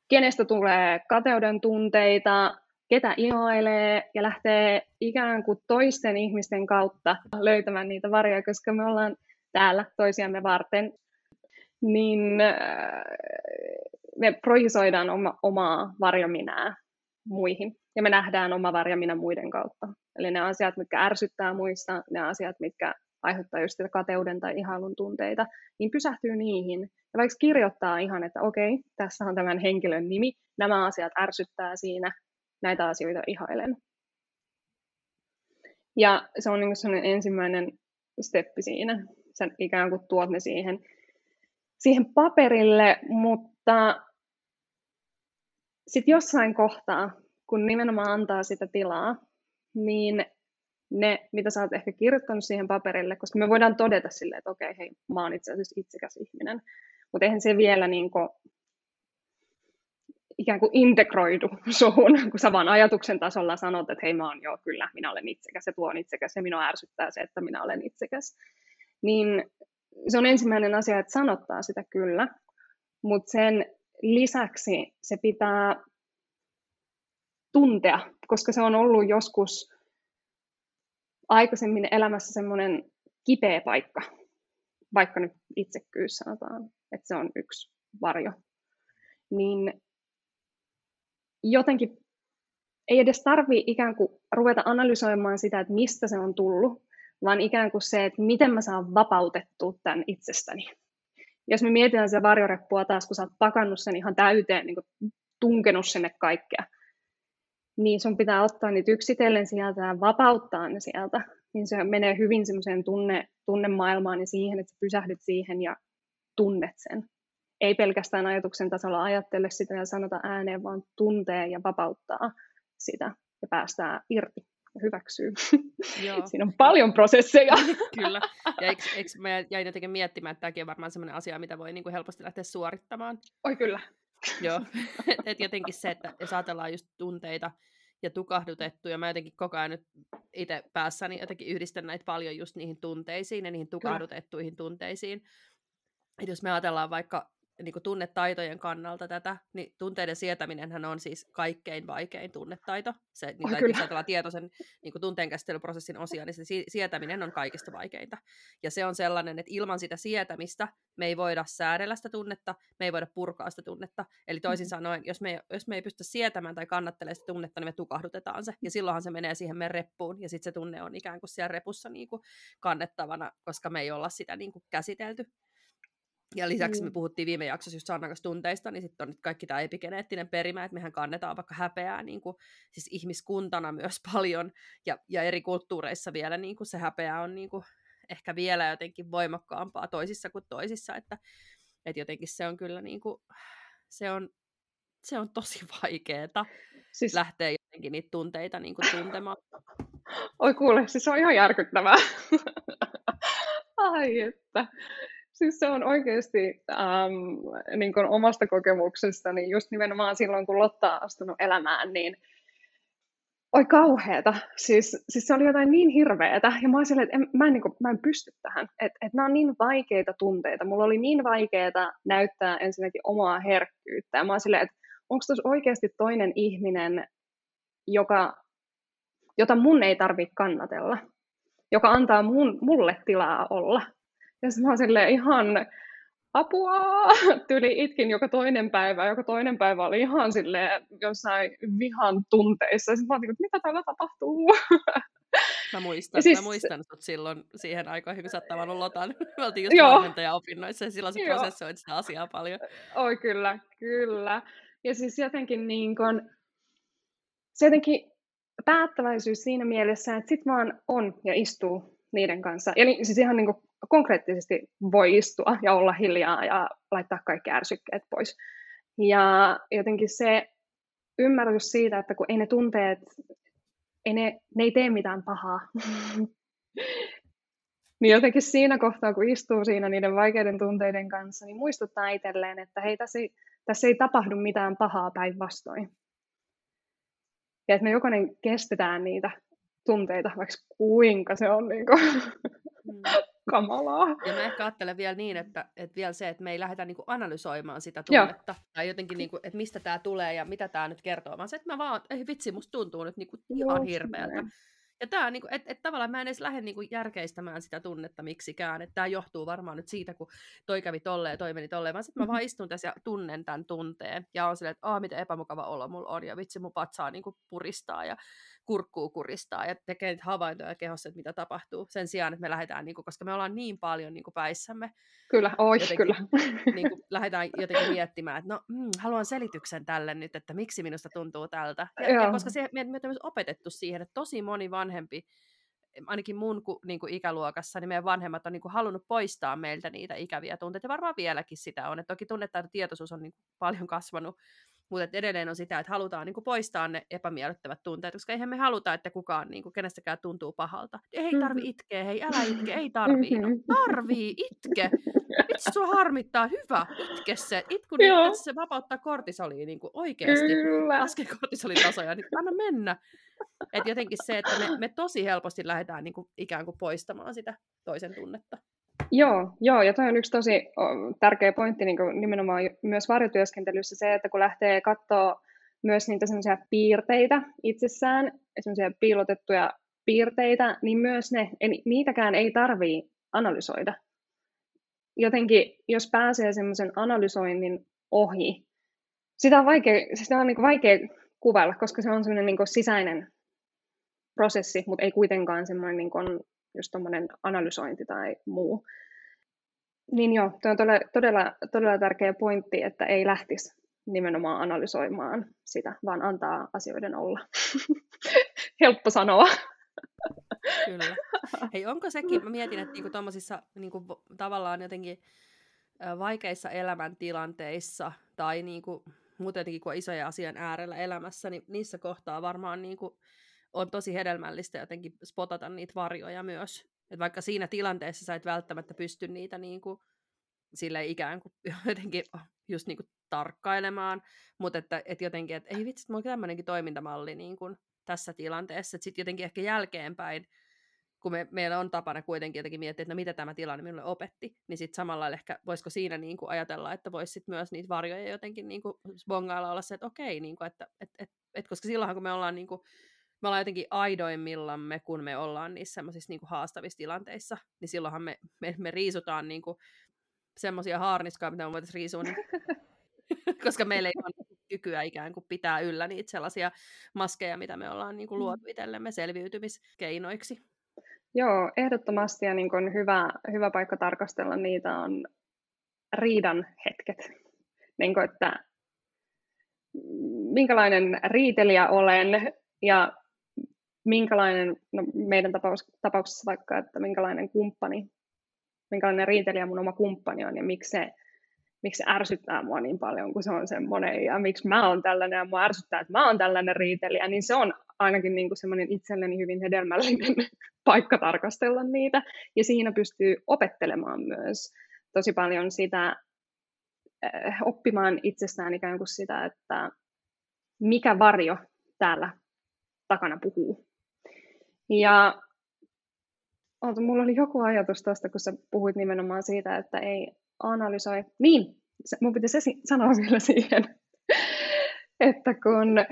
kenestä tulee kateuden tunteita, ketä ihoilee ja lähtee ikään kuin toisten ihmisten kautta löytämään niitä varjoja, koska me ollaan täällä toisiamme varten, niin äh, me projisoidaan oma, omaa varjominää muihin ja me nähdään oma varjamina muiden kautta. Eli ne asiat, mitkä ärsyttää muista, ne asiat, mitkä aiheuttaa just sitä kateuden tai ihailun tunteita, niin pysähtyy niihin. Ja vaikka kirjoittaa ihan, että okei, tässä on tämän henkilön nimi, nämä asiat ärsyttää siinä, näitä asioita ihailen. Ja se on niin sellainen ensimmäinen steppi siinä. Sä ikään kuin tuot ne siihen, siihen paperille, mutta sitten jossain kohtaa, kun nimenomaan antaa sitä tilaa, niin ne, mitä sä oot ehkä kirjoittanut siihen paperille, koska me voidaan todeta silleen, että okei, hei, mä oon itse asiassa itsekäs ihminen, mutta eihän se vielä niin kuin, ikään kuin integroidu suhun, kun sä vaan ajatuksen tasolla sanot, että hei mä oon joo kyllä, minä olen itsekäs ja tuo on itsekäs ja minua ärsyttää se, että minä olen itsekäs. Niin se on ensimmäinen asia, että sanottaa sitä kyllä, mutta sen lisäksi se pitää tuntea, koska se on ollut joskus aikaisemmin elämässä semmoinen kipeä paikka, vaikka nyt itsekkyys sanotaan, että se on yksi varjo, niin jotenkin ei edes tarvi ikään kuin ruveta analysoimaan sitä, että mistä se on tullut, vaan ikään kuin se, että miten mä saan vapautettua tämän itsestäni. Jos me mietitään sitä varjoreppua taas, kun sä oot pakannut sen ihan täyteen, niin kuin tunkenut sinne kaikkea, niin sun pitää ottaa niitä yksitellen sieltä ja vapauttaa ne sieltä. Niin se menee hyvin semmoiseen tunne, tunnemaailmaan ja siihen, että sä pysähdyt siihen ja tunnet sen ei pelkästään ajatuksen tasolla ajattele sitä ja sanota ääneen, vaan tuntee ja vapauttaa sitä ja päästää irti hyväksyy. Joo. Siinä on paljon prosesseja. Kyllä. Ja eikö, eikö mä jäin jotenkin miettimään, että tämäkin on varmaan sellainen asia, mitä voi niin kuin helposti lähteä suorittamaan. Oi kyllä. Joo. Et jotenkin se, että jos ajatellaan just tunteita ja tukahdutettu, ja mä jotenkin koko ajan nyt itse päässäni jotenkin yhdistän näitä paljon just niihin tunteisiin ja niihin tukahdutettuihin kyllä. tunteisiin. Et jos me ajatellaan vaikka niin kuin tunnetaitojen kannalta tätä, niin tunteiden sietäminen on siis kaikkein vaikein tunnetaito. Se, niin, oh, jos ajatellaan tietoisen niin kuin tunteen käsittelyprosessin osia, niin se sietäminen on kaikista vaikeinta. Ja se on sellainen, että ilman sitä sietämistä me ei voida säädellä sitä tunnetta, me ei voida purkaa sitä tunnetta. Eli toisin mm-hmm. sanoen, jos me, jos me ei pystytä sietämään tai kannattelemaan sitä tunnetta, niin me tukahdutetaan se. Ja silloinhan se menee siihen meidän reppuun, ja sitten se tunne on ikään kuin siellä repussa niin kuin kannettavana, koska me ei olla sitä niin kuin käsitelty. Ja lisäksi mm. me puhuttiin viime jaksossa just Sannan tunteista, niin sitten on nyt kaikki tämä epigeneettinen perimä, että mehän kannetaan vaikka häpeää niin kuin, siis ihmiskuntana myös paljon, ja, ja eri kulttuureissa vielä niin kuin se häpeä on niin kuin, ehkä vielä jotenkin voimakkaampaa toisissa kuin toisissa, että, että jotenkin se on kyllä niin kuin, se on, se on tosi vaikeeta Siis, lähteä jotenkin niitä tunteita niin kuin tuntemaan. oi kuule, siis se on ihan järkyttävää. Ai että. Siis se on oikeasti ähm, niin kuin omasta kokemuksesta, niin just nimenomaan silloin, kun Lotta on astunut elämään, niin oi kauheeta. Siis, siis se oli jotain niin hirveetä. Ja mä olin että en, mä, en, niin kuin, mä en pysty tähän. Että et nämä on niin vaikeita tunteita. Mulla oli niin vaikeaa näyttää ensinnäkin omaa herkkyyttä. Ja mä olin että onko tuossa oikeasti toinen ihminen, joka, jota mun ei tarvitse kannatella, joka antaa mun, mulle tilaa olla. Ja sitten mä oon silleen ihan apua, tyli itkin joka toinen päivä, joka toinen päivä oli ihan silleen jossain vihan tunteissa. Ja sitten mä oon että mitä täällä tapahtuu? Mä muistan, siis... mä muistan sut silloin siihen aikaan, kun sä oot tavannut Lotan. Me oltiin just valmentaja-opinnoissa ja silloin Joo. prosessoit sitä asiaa paljon. Oi kyllä, kyllä. Ja siis jotenkin niin kun, se jotenkin päättäväisyys siinä mielessä, että sit vaan on ja istuu niiden kanssa. Niin, siis ihan niin kuin konkreettisesti voi istua ja olla hiljaa ja laittaa kaikki ärsykkeet pois. Ja jotenkin se ymmärrys siitä, että kun ei ne tunteet, ei ne, ne ei tee mitään pahaa. niin jotenkin siinä kohtaa, kun istuu siinä niiden vaikeiden tunteiden kanssa, niin muistuttaa itselleen, että hei, tässä ei, tässä ei tapahdu mitään pahaa päinvastoin. Ja että me jokainen kestetään niitä tunteita, vaikka kuinka se on niin kuin Mm. kamalaa. Ja mä ehkä ajattelen vielä niin, että, että vielä se, että me ei lähdetä niinku analysoimaan sitä Joo. tunnetta, tai jotenkin, niinku, että mistä tämä tulee ja mitä tämä nyt kertoo, vaan se, että mä vaan, ei vitsi, musta tuntuu nyt niinku ihan Just hirveältä. näin. Ja tämä on niinku, että et tavallaan mä en edes lähde niinku järkeistämään sitä tunnetta miksikään, että tämä johtuu varmaan nyt siitä, kun toi kävi tolleen ja toi meni tolleen, vaan sitten mä vaan istun tässä ja tunnen tämän tunteen, ja on silleen, että aah, miten epämukava olo mulla on, ja vitsi, mun patsaa niinku puristaa, ja kurkkuu kuristaa, ja tekee niitä havaintoja kehossa, että mitä tapahtuu, sen sijaan, että me lähdetään, niinku, koska me ollaan niin paljon niinku päissämme, Kyllä, oi Jotenkin kyllä. niin kuin lähdetään jotenkin miettimään, että no mm, haluan selityksen tälle nyt, että miksi minusta tuntuu tältä. Ja, ja koska se, me, me on myös opetettu siihen, että tosi moni vanhempi, ainakin mun niin kuin ikäluokassa, niin meidän vanhemmat on niin kuin halunnut poistaa meiltä niitä ikäviä tunteita, ja varmaan vieläkin sitä on. että toki tunnetaitotietoisuus on niin kuin paljon kasvanut, mutta edelleen on sitä, että halutaan niin kuin poistaa ne epämiellyttävät tunteet, koska eihän me haluta, että kukaan niin kuin, kenestäkään tuntuu pahalta. Ei tarvi Mhm. itkeä, hei älä itke, ei tarvii. No, Mhm. tarvii, itke. Vitsi, sua harmittaa, hyvä, itke se. Itku niin, se vapauttaa kortisolia niin kuin oikeasti. Kyllä. Laskee kortisolitasoja, niin anna mennä. Et jotenkin se, että me, me tosi helposti lähdetään niin kuin ikään kuin poistamaan sitä toisen tunnetta. Joo, joo, ja toi on yksi tosi tärkeä pointti niin nimenomaan myös varjotyöskentelyssä se, että kun lähtee katsoa myös niitä semmoisia piirteitä itsessään, semmoisia piilotettuja piirteitä, niin myös ne, niitäkään ei tarvii analysoida. Jotenkin, jos pääsee semmoisen analysoinnin ohi, sitä on vaikea, sitä on niin vaikea kuvailla, koska se on semmoinen niin sisäinen prosessi, mutta ei kuitenkaan semmoinen niin just analysointi tai muu. Niin joo, tuo on todella, todella, todella tärkeä pointti, että ei lähtisi nimenomaan analysoimaan sitä, vaan antaa asioiden olla. Helppo sanoa. Kyllä. Hei, onko sekin, mä mietin, että niinku tommosissa niinku, tavallaan jotenkin vaikeissa elämäntilanteissa tai niinku, muuten jotenkin kun on isoja asian äärellä elämässä, niin niissä kohtaa varmaan niinku, on tosi hedelmällistä jotenkin spotata niitä varjoja myös. Et vaikka siinä tilanteessa sä et välttämättä pysty niitä niinku, sille ikään kuin jotenkin just niinku tarkkailemaan, mutta että, et jotenkin, että ei vitsi, mulla on tämmöinenkin toimintamalli niin kuin tässä tilanteessa, että sitten jotenkin ehkä jälkeenpäin, kun me, meillä on tapana kuitenkin jotenkin miettiä, että no mitä tämä tilanne minulle opetti, niin sitten samalla ehkä voisiko siinä niin kuin ajatella, että voisi sit myös niitä varjoja jotenkin niin kuin bongailla olla se, että okei, niin kuin, että et, et, et, koska silloinhan kun me ollaan niin kuin, me ollaan jotenkin aidoimmillamme, kun me ollaan niissä semmoisissa niin kuin haastavissa tilanteissa, niin silloinhan me, me, me riisutaan niin kuin semmoisia haarniskaa, mitä me voitaisiin riisua, niin koska meillä ei ole kykyä ikään kuin pitää yllä niitä sellaisia maskeja, mitä me ollaan niin kuin luotu itsellemme selviytymiskeinoiksi. Joo, ehdottomasti ja niin kun hyvä, hyvä paikka tarkastella niitä on riidan hetket. Niin kuin, että minkälainen riitelijä olen ja minkälainen, no meidän tapaus, tapauksessa vaikka, että minkälainen kumppani, minkälainen riitelijä mun oma kumppani on ja miksi se, miksi se ärsyttää mua niin paljon, kun se on semmoinen ja miksi mä oon tällainen ja mua ärsyttää, että mä oon tällainen riitelijä, niin se on ainakin niin kuin semmoinen itselleni hyvin hedelmällinen paikka tarkastella niitä. Ja siinä pystyy opettelemaan myös tosi paljon sitä, eh, oppimaan itsestään ikään kuin sitä, että mikä varjo täällä takana puhuu. Ja Oota, mulla oli joku ajatus tuosta, kun sä puhuit nimenomaan siitä, että ei analysoi. Niin, mun pitäisi sanoa vielä siihen, että kun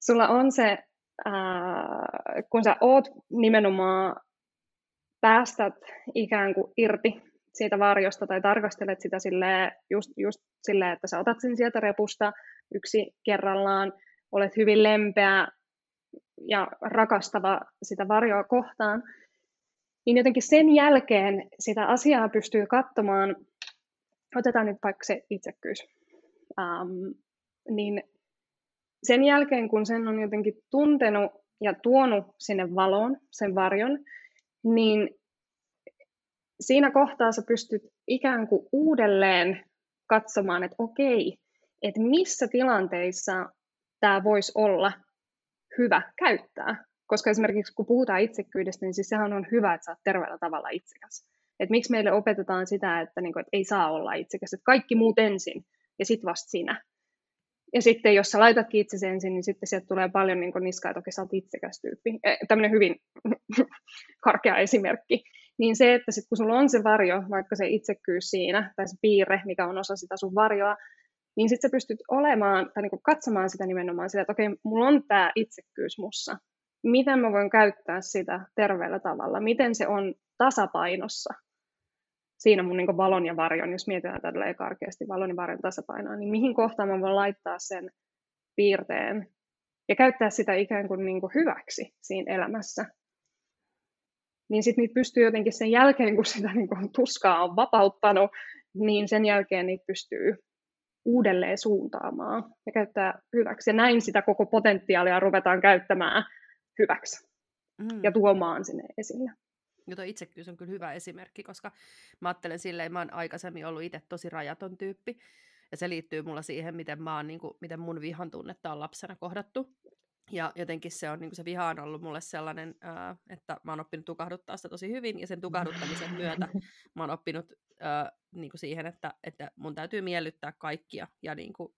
sulla on se, ää, kun sä oot nimenomaan päästät ikään kuin irti siitä varjosta tai tarkastelet sitä silleen, just, just silleen, että sä otat sen sieltä repusta yksi kerrallaan, olet hyvin lempeä ja rakastava sitä varjoa kohtaan, niin jotenkin sen jälkeen sitä asiaa pystyy katsomaan, otetaan nyt vaikka se itsekkyys, um, niin sen jälkeen kun sen on jotenkin tuntenut ja tuonut sinne valoon sen varjon, niin siinä kohtaa sä pystyt ikään kuin uudelleen katsomaan, että okei, että missä tilanteissa tämä voisi olla hyvä käyttää. Koska esimerkiksi kun puhutaan itsekyydestä, niin siis sehän on hyvä, että sä oot terveellä tavalla itsekäs. Et miksi meille opetetaan sitä, että, niinku, että ei saa olla itsekäs, että kaikki muut ensin ja sitten vasta sinä. Ja sitten jos sä laitatkin itsesi ensin, niin sitten sieltä tulee paljon niin niskaa, että okei, sä oot itsekäs tyyppi. E, Tämmöinen hyvin karkea esimerkki. Niin se, että sit kun sulla on se varjo, vaikka se itsekkyys siinä, tai se piirre, mikä on osa sitä sun varjoa, niin sitten sä pystyt olemaan, tai niin katsomaan sitä nimenomaan sitä, että okei, mulla on tämä itsekkyys mussa. Miten mä voin käyttää sitä terveellä tavalla? Miten se on tasapainossa? Siinä mun niin valon ja varjon, jos mietitään tällä karkeasti valon ja varjon tasapainoa, niin mihin kohtaan mä voin laittaa sen piirteen ja käyttää sitä ikään kuin, niin kuin hyväksi siinä elämässä. Niin sitten niitä pystyy jotenkin sen jälkeen, kun sitä niin tuskaa on vapauttanut, niin sen jälkeen niitä pystyy uudelleen suuntaamaan ja käyttää hyväksi. Ja näin sitä koko potentiaalia ruvetaan käyttämään hyväksi mm. ja tuomaan sinne esille. Ja tuo itsekkyys on kyllä hyvä esimerkki, koska mä ajattelen silleen, mä oon aikaisemmin ollut itse tosi rajaton tyyppi, ja se liittyy mulla siihen, miten, mä oon, niin kuin, miten mun vihan tunnetta on lapsena kohdattu. Ja jotenkin se, on, niin kuin se viha on ollut mulle sellainen, ää, että mä oon oppinut tukahduttaa sitä tosi hyvin, ja sen tukahduttamisen myötä mä oon oppinut ää, niin kuin siihen, että, että mun täytyy miellyttää kaikkia, ja niin kuin,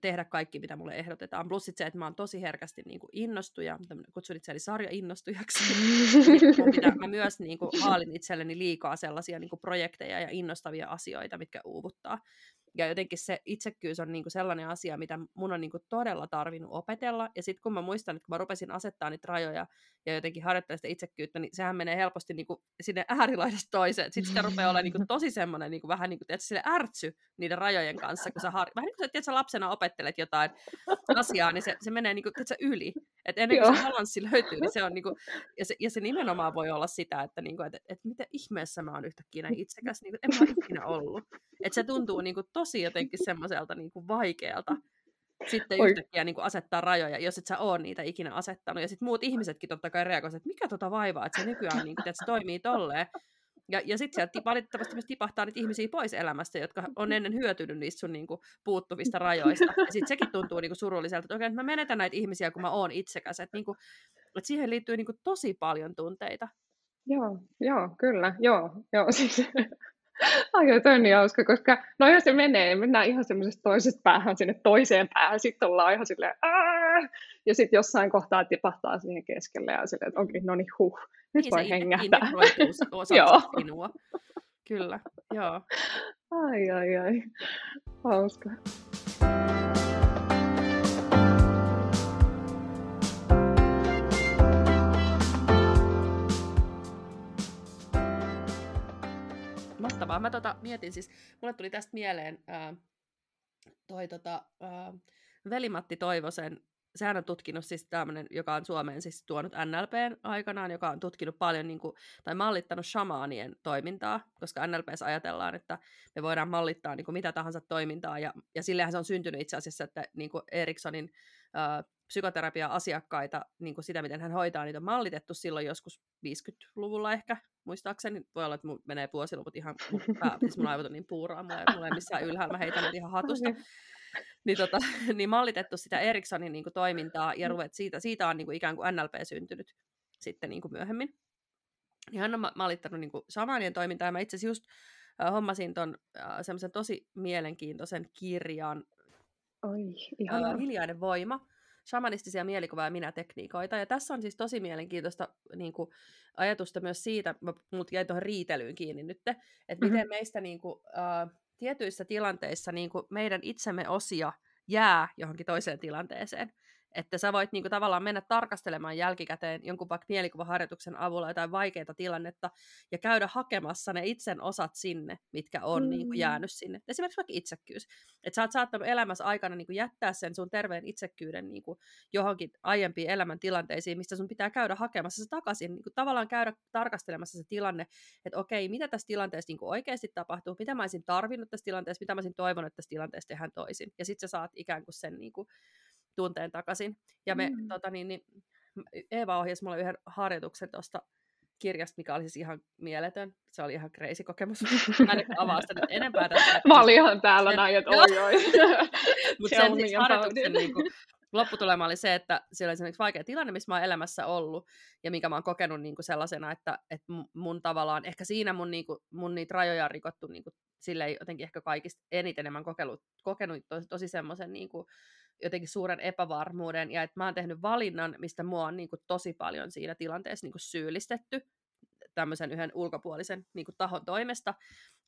tehdä kaikki, mitä mulle ehdotetaan. Plus se, että mä oon tosi herkästi niin kuin innostuja, kutsun itseäni sarja-innostujaksi. niin pitää, mä myös niin kuin, haalin itselleni liikaa sellaisia niin kuin, projekteja ja innostavia asioita, mitkä uuvuttaa. Ja jotenkin se itsekkyys on niinku sellainen asia, mitä mun on niinku todella tarvinnut opetella. Ja sitten kun mä muistan, että kun mä rupesin asettaa niitä rajoja ja jotenkin harjoittelemaan sitä itsekkyyttä, niin sehän menee helposti niinku sinne äärilaidasta toiseen. Sitten sitä rupeaa olemaan niinku tosi semmoinen niinku vähän niin kuin sille ärtsy niiden rajojen kanssa, kun sä har... vähän niin kuin että sä lapsena opettelet jotain asiaa, niin se, se menee niinku, sä yli. Et ennen kuin se balanssi löytyy, niin se on niinku, ja se, ja se nimenomaan voi olla sitä, että niinku, et, et miten ihmeessä mä oon yhtäkkiä näin itsekäs, niinku, en mä ole ikinä ollut. Että se tuntuu niinku tosi jotenkin semmoiselta niinku vaikealta sitten Oi. yhtäkkiä niin kuin asettaa rajoja, jos et sä ole niitä ikinä asettanut. Ja sitten muut ihmisetkin totta kai reagoivat, että mikä tota vaivaa, että se nykyään niin kuin, että se toimii tolleen. Ja, ja sitten sieltä valitettavasti myös tipahtaa niitä ihmisiä pois elämästä, jotka on ennen hyötynyt niistä sun niinku, puuttuvista rajoista. Ja sitten sekin tuntuu niinku, surulliselta, että että mä menetän näitä ihmisiä, kun mä oon itsekäs. Että niinku, et siihen liittyy niinku, tosi paljon tunteita. Joo, joo, kyllä, joo, joo. Siis, Ai, toi on niin hauska, koska no ihan se menee, mennään ihan semmoisesta toisesta päähän sinne toiseen päähän, sitten ollaan ihan silleen! Ja sitten jossain kohtaa tipahtaa siihen keskelle ja silleen, että okei, no niin, huh, nyt niin voi hengähtää. joo. sinua. Kyllä, joo. Ai, ai, ai, hauska. mahtavaa. Mä tota, mietin siis, mulle tuli tästä mieleen ää, toi tota, ää, Veli-Matti Toivosen sehän on tutkinut siis tämmöinen, joka on Suomeen siis tuonut NLPn aikanaan, joka on tutkinut paljon niin kuin, tai mallittanut shamaanien toimintaa, koska NLPssä ajatellaan, että me voidaan mallittaa niin kuin mitä tahansa toimintaa, ja, ja sillehän se on syntynyt itse asiassa, että niin kuin Erikssonin psykoterapia-asiakkaita, niin kuin sitä, miten hän hoitaa, niitä on mallitettu silloin joskus 50-luvulla ehkä, muistaakseni. Voi olla, että mun menee vuosiluvut ihan, pää, siis mun aivot on niin puuraa, mulla ei, ei missään ylhäällä, mä heitän ihan hatusta. niin, tota, niin mallitettu sitä Erikssonin niin kuin, toimintaa, ja mm. ruvet, siitä, siitä on niin kuin, ikään kuin NLP syntynyt sitten niin kuin myöhemmin. Niin hän on mallittanut niin kuin, samanien toimintaa, ja mä itse asiassa just äh, hommasin ton äh, semmoisen tosi mielenkiintoisen kirjan, Oi, Äh, Hiljainen voima, shamanistisia mielikuva- ja minä-tekniikoita. Ja tässä on siis tosi mielenkiintoista niin kuin, ajatusta myös siitä, mut jäi tuohon riitelyyn kiinni nyt, että mm-hmm. miten meistä niin kuin, äh, tietyissä tilanteissa niin kuin meidän itsemme osia jää johonkin toiseen tilanteeseen. Että sä voit niinku tavallaan mennä tarkastelemaan jälkikäteen jonkun vaikka mielikuvaharjoituksen avulla jotain vaikeaa tilannetta ja käydä hakemassa ne itsen osat sinne, mitkä on mm. niinku jäänyt sinne. Esimerkiksi vaikka itsekkyys. Että sä oot saattanut elämässä aikana niinku jättää sen sun terveen itsekkyyden niinku johonkin aiempiin elämäntilanteisiin, mistä sun pitää käydä hakemassa se takaisin. Niinku tavallaan käydä tarkastelemassa se tilanne, että okei, mitä tässä tilanteessa niinku oikeasti tapahtuu, mitä mä olisin tarvinnut tässä tilanteessa, mitä mä olisin toivonut, että tässä tilanteessa tehdään toisin. Ja sitten sä saat ikään kuin sen niinku, tunteen takaisin. Ja me, mm. tota, niin, niin, Eeva ohjasi mulle yhden harjoituksen tuosta kirjasta, mikä oli siis ihan mieletön. Se oli ihan crazy kokemus. Mä en avaa sitä nyt enempää tästä. Mä olin ihan täällä näin, että oi oi. Mutta sen siis harjoituksen niin kuin, lopputulema oli se, että siellä oli esimerkiksi vaikea tilanne, missä mä oon elämässä ollut, ja mikä mä oon kokenut niin kuin sellaisena, että, että mun tavallaan, ehkä siinä mun, niin kuin, mun niitä rajoja on rikottu niin kuin, silleen jotenkin ehkä kaikista eniten, mä oon kokenut, kokenut tosi, tosi semmoisen niin kuin, jotenkin suuren epävarmuuden ja että mä oon tehnyt valinnan, mistä mua on niin kuin tosi paljon siinä tilanteessa niin kuin syyllistetty tämmöisen yhden ulkopuolisen niin kuin tahon toimesta.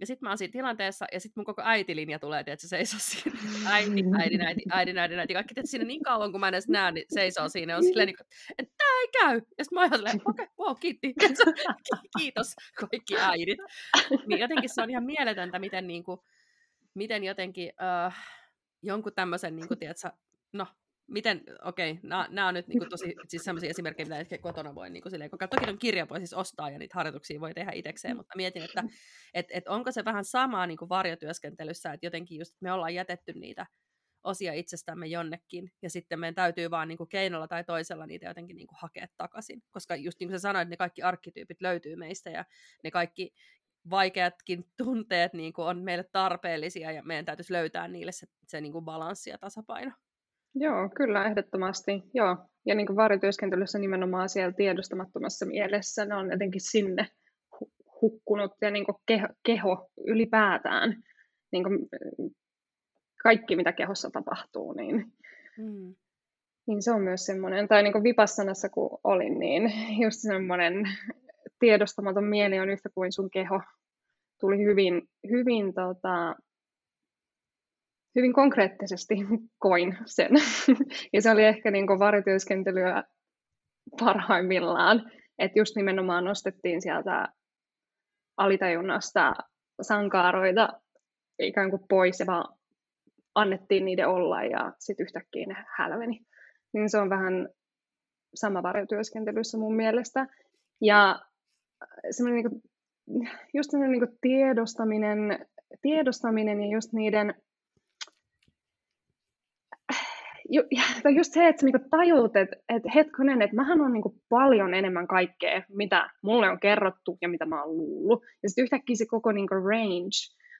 Ja sitten mä oon siinä tilanteessa, ja sitten mun koko äitilinja tulee, että se seisoo siinä. Äiti, äiti, äiti, äiti, äiti, äiti. Kaikki että siinä niin kauan, kun mä en edes näe, niin seisoo siinä. on silleen, niin kuin, että tää ei käy. Ja sitten mä oon silleen, okei, okay, wow, kiitti. Kiitos kaikki äidit. Niin jotenkin se on ihan mieletöntä, miten, niin kuin, miten jotenkin... Uh, jonkun tämmöisen, niin kuin, tiedätkö, no, miten, okei, okay, nämä on nyt niin kuin, tosi siis sellaisia esimerkkejä, mitä ehkä kotona voi niin kuin, silleen, koska toki on kirja voi siis ostaa ja niitä harjoituksia voi tehdä itsekseen, mutta mietin, että et, et onko se vähän samaa niin kuin varjotyöskentelyssä, että jotenkin just me ollaan jätetty niitä osia itsestämme jonnekin, ja sitten meidän täytyy vaan niin kuin keinolla tai toisella niitä jotenkin niin kuin hakea takaisin. Koska just niin kuin sä sanoit, ne kaikki arkkityypit löytyy meistä, ja ne kaikki vaikeatkin tunteet niin kuin on meille tarpeellisia ja meidän täytyisi löytää niille se, se niin kuin balanssi ja tasapaino. Joo, kyllä, ehdottomasti. Joo. Ja niin kuin vaarityöskentelyssä nimenomaan siellä tiedostamattomassa mielessä ne on jotenkin sinne hukkunut ja niin kuin keho, keho ylipäätään, niin kuin kaikki mitä kehossa tapahtuu, niin, mm. niin se on myös semmoinen, tai niin kuin Vipassanassa kun olin, niin just semmoinen tiedostamaton mieli on yhtä kuin sun keho. Tuli hyvin, hyvin, tota, hyvin konkreettisesti koin sen. ja se oli ehkä niin varityöskentelyä parhaimmillaan. Että just nimenomaan nostettiin sieltä alitajunnasta sankaaroita ikään kuin pois ja vaan annettiin niiden olla ja sitten yhtäkkiä ne hälveni. Niin se on vähän sama varjotyöskentelyssä mun mielestä. Ja semmoinen niin just semmoinen niin tiedostaminen, tiedostaminen ja just niiden ju, tai just se, että sä niinku tajut, että, että hetkonen, että mähän on niinku paljon enemmän kaikkea, mitä mulle on kerrottu ja mitä mä oon luullut. Ja sitten yhtäkkiä se koko niinku range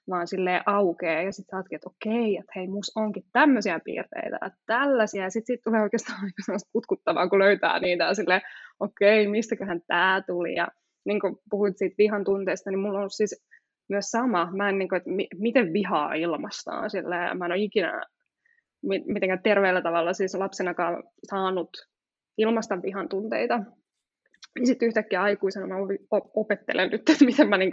vaan sille aukeaa ja sitten sä että okei, että hei, mus onkin tämmöisiä piirteitä, että tällaisia. Ja sitten sit tulee oikeastaan aika sellaista kutkuttavaa, kun löytää niitä ja silleen, okei, mistäköhän tämä tuli. Ja niin kuin puhuit siitä vihan tunteesta, niin mulla on siis myös sama. Mä en, niin kuin, että mi- miten vihaa ilmastaan. Sillä mä en ole ikinä mitenkään terveellä tavalla siis lapsenakaan saanut ilmasta vihan tunteita. Sitten yhtäkkiä aikuisena mä opettelen nyt, että miten mä niin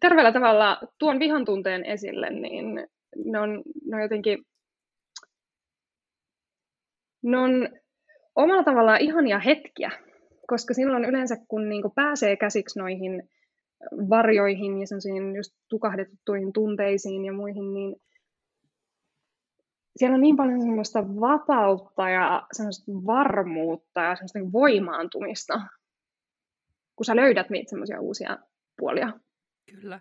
terveellä tavalla tuon vihan tunteen esille, niin ne on, ne on jotenkin ne on omalla tavallaan ihania hetkiä, koska silloin yleensä kun niin pääsee käsiksi noihin varjoihin ja just tukahdettuihin tunteisiin ja muihin, niin siellä on niin paljon semmoista vapautta ja semmoista varmuutta ja semmoista niin voimaantumista, kun sä löydät niitä semmoisia uusia puolia. Kyllä.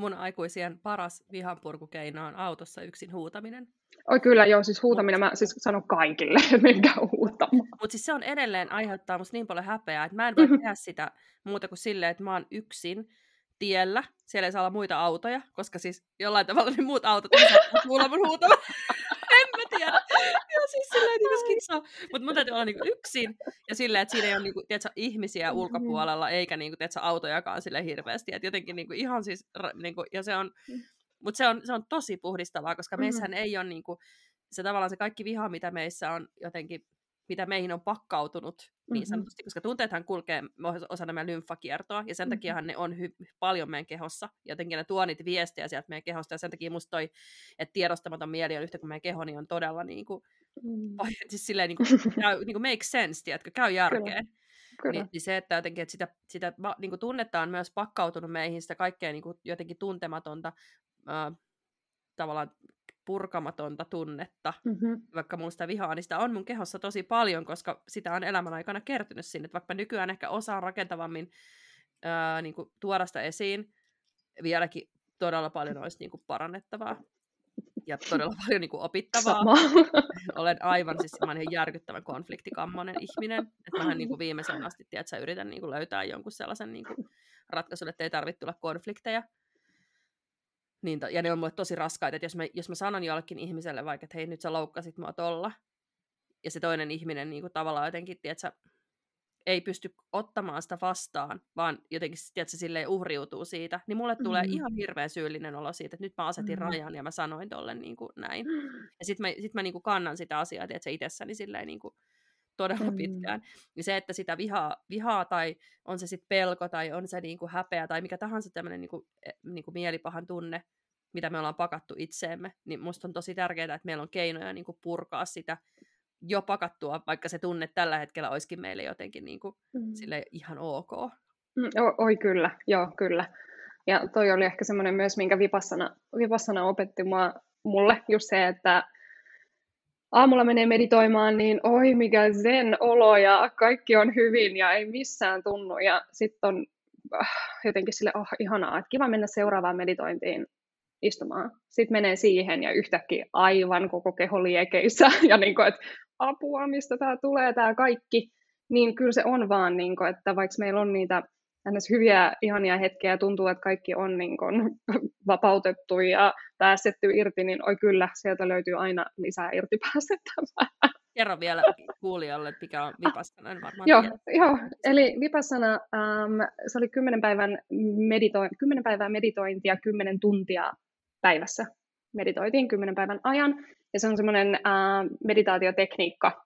Mun aikuisien paras vihanpurkukeino on autossa yksin huutaminen. Oi kyllä, joo, siis huutaminen, mä siis sanon kaikille, että menkää huutamaan. Mutta siis se on edelleen aiheuttaa musta niin paljon häpeää, että mä en voi mm-hmm. tehdä sitä muuta kuin silleen, että mä oon yksin tiellä, siellä ei saa olla muita autoja, koska siis jollain tavalla ne muut autot ei saa kuulla mun huutama. en mä tiedä. Ja siis silleen niinku skitsaa. Mutta mun täytyy olla niinku yksin ja silleen, että siinä ei ole niinku, tiedätkö, ihmisiä mm-hmm. ulkopuolella, eikä niinku, tiedätkö, autojakaan sille hirveästi. Et jotenkin niinku, ihan siis, niinku, ja se on, mm. mutta se on, se on tosi puhdistavaa, koska mm-hmm. meissähän ei ole niinku, se tavallaan se kaikki viha, mitä meissä on jotenkin mitä meihin on pakkautunut niin sanotusti, mm-hmm. koska tunteethan kulkee osana meidän lymfakiertoa, ja sen mm-hmm. takiahan ne on hy- paljon meidän kehossa, jotenkin ne tuo niitä viestejä sieltä meidän kehosta, ja sen takia musta toi, että tiedostamaton mieli on yhtä kuin meidän keho, niin on todella niin kuin, mm. siis silleen niin kuin, käy, niin kuin make sense, tiedätkö, käy järkeen. Kyllä. Niin, niin se, että jotenkin että sitä, sitä niin kuin tunnetta on myös pakkautunut meihin, sitä kaikkea niin kuin jotenkin tuntematonta, äh, tavallaan purkamatonta tunnetta, mm-hmm. vaikka muista vihaa, niin sitä on mun kehossa tosi paljon, koska sitä on elämän aikana kertynyt sinne. Että vaikka nykyään ehkä osaa rakentavammin ää, niin kuin tuoda sitä esiin, vieläkin todella paljon olisi niin kuin parannettavaa ja todella paljon niin kuin opittavaa. Sama. Olen aivan siis mä ihan järkyttävän konfliktikammonen ihminen. Että mähän niin kuin viimeisen asti tiedät, yritän niin kuin löytää jonkun sellaisen niin kuin ratkaisun, että ei tarvitse tulla konflikteja. Niin, ja ne on mulle tosi raskaita, että jos mä, jos mä sanon jollekin ihmiselle vaikka, että hei nyt sä loukkasit mua tolla, ja se toinen ihminen niin kuin tavallaan jotenkin, tiedätkö, ei pysty ottamaan sitä vastaan, vaan jotenkin tiedätkö, silleen uhriutuu siitä, niin mulle tulee mm. ihan hirveän syyllinen olo siitä, että nyt mä asetin mm. rajan ja mä sanoin tolle niin kuin näin. Ja sitten mä, sit mä niin kuin kannan sitä asiaa, tiedätkö, itsessäni silleen niin kuin todella mm. pitkään. Niin se, että sitä vihaa, vihaa tai on se sitten pelko tai on se niinku häpeä tai mikä tahansa tämmöinen niinku, e, niinku mielipahan tunne, mitä me ollaan pakattu itseemme, niin musta on tosi tärkeää, että meillä on keinoja niinku purkaa sitä jo pakattua, vaikka se tunne tällä hetkellä olisikin meille jotenkin niinku, mm. sille ihan ok. Mm, oi kyllä, joo kyllä. Ja toi oli ehkä semmoinen myös, minkä Vipassana, Vipassana opetti mua, mulle, just se, että aamulla menee meditoimaan, niin oi mikä zen olo ja kaikki on hyvin ja ei missään tunnu. Ja sitten on äh, jotenkin sille, oh ihanaa, että kiva mennä seuraavaan meditointiin istumaan. Sitten menee siihen ja yhtäkkiä aivan koko keho liekeissä ja niin kuin, että apua, mistä tämä tulee, tämä kaikki. Niin kyllä se on vaan, niin kuin, että vaikka meillä on niitä. Hyviä, ihania hetkiä ja tuntuu, että kaikki on niin kuin, vapautettu ja päästetty irti, niin oi kyllä, sieltä löytyy aina lisää irti päästettävää. Kerro vielä kuulijalle, että mikä on Vipassana, en varmaan joo, joo, eli Vipassana, ähm, se oli 10 päivän, medito- 10 päivää meditointia, 10 tuntia päivässä. Meditoitiin 10 päivän ajan, ja se on semmoinen äh, meditaatiotekniikka,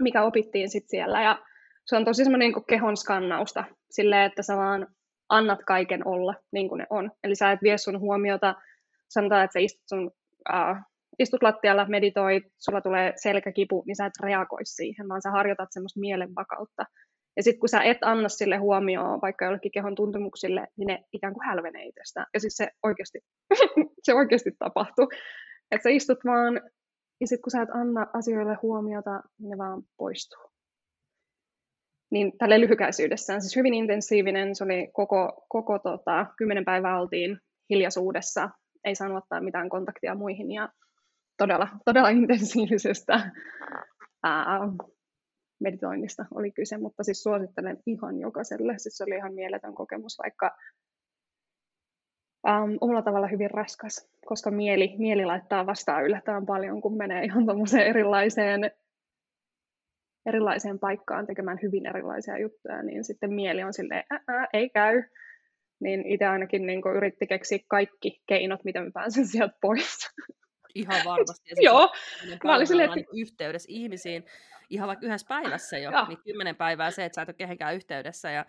mikä opittiin sitten siellä, ja se on tosi semmoinen niin kehon skannausta, silleen, että sä vaan annat kaiken olla niin kuin ne on. Eli sä et vie sun huomiota, sanotaan, että sä istut, sun, äh, istut lattialla, meditoit, sulla tulee selkäkipu, niin sä et reagoi siihen, vaan sä harjoitat semmoista mielenvakautta. Ja sitten kun sä et anna sille huomioon vaikka jollekin kehon tuntemuksille, niin ne ikään kuin hälvenee itsestään. Ja siis se oikeasti, se oikeasti tapahtuu. Että sä istut vaan, ja sitten kun sä et anna asioille huomiota, niin ne vaan poistuu niin tälle lyhykäisyydessään, siis hyvin intensiivinen, se oli koko, koko tota, kymmenen päivää oltiin hiljaisuudessa, ei saanut ottaa mitään kontaktia muihin ja todella, todella intensiivisestä ää, meditoinnista oli kyse, mutta siis suosittelen ihan jokaiselle, siis se oli ihan mieletön kokemus, vaikka um, omalla tavalla hyvin raskas, koska mieli, mieli laittaa vastaan yllättävän paljon, kun menee ihan erilaiseen erilaiseen paikkaan tekemään hyvin erilaisia juttuja, niin sitten mieli on silleen, ää, ei käy. Niin itse ainakin niin yritti keksiä kaikki keinot, miten mä pääsen sieltä pois. Ihan varmasti. Ja Joo. Mä olin silleen, että... Yhteydessä ihmisiin ihan vaikka yhdessä päivässä jo, ja. niin kymmenen päivää se, että sä et ole kehenkään yhteydessä, ja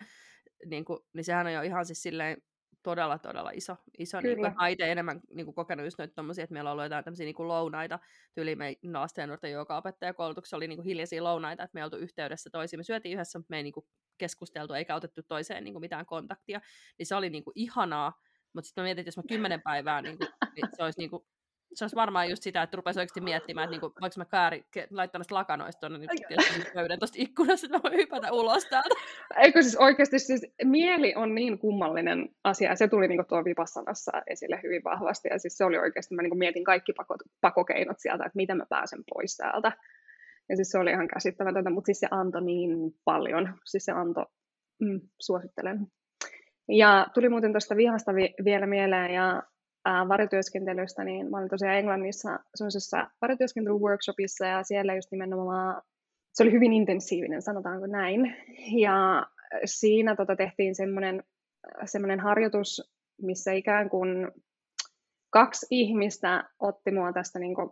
niin, kuin, niin sehän on jo ihan siis silleen todella, todella iso. iso niin kuin, mä itse enemmän niin kuin, kokenut just noita tommosia, että meillä on ollut jotain tämmöisiä niin kuin lounaita, tyyli me lasten ja nuorten joka opettajakoulutuksessa oli niin kuin hiljaisia lounaita, että me oltu yhteydessä toisiin. Me syötiin yhdessä, mutta me ei niin kuin, keskusteltu eikä otettu toiseen niin kuin, mitään kontaktia. Niin se oli niin kuin, ihanaa, mutta sitten mä mietin, että jos mä kymmenen päivää, niin, kuin, niin se olisi niin kuin, se olisi varmaan just sitä, että rupesi oikeasti miettimään, että niinku, voinko mä kääri, laittaa näistä lakanoista tuonne niin pöydän tuosta ikkunasta, että mä voin hypätä ulos täältä. Eikö siis oikeasti, siis mieli on niin kummallinen asia, ja se tuli niin tuo Vipassanassa esille hyvin vahvasti, ja siis se oli oikeasti, mä niin mietin kaikki pako, pakokeinot sieltä, että miten mä pääsen pois täältä. Ja siis se oli ihan käsittämätöntä, mutta siis se antoi niin paljon, siis se antoi, mm, suosittelen. Ja tuli muuten tuosta vihasta vi- vielä mieleen, ja varjotyöskentelystä, niin mä olin tosiaan Englannissa semmoisessa varjotyöskentelyworkshopissa ja siellä just nimenomaan se oli hyvin intensiivinen, sanotaanko näin. Ja siinä tota, tehtiin semmoinen, semmoinen harjoitus, missä ikään kuin kaksi ihmistä otti mua tästä niin kuin,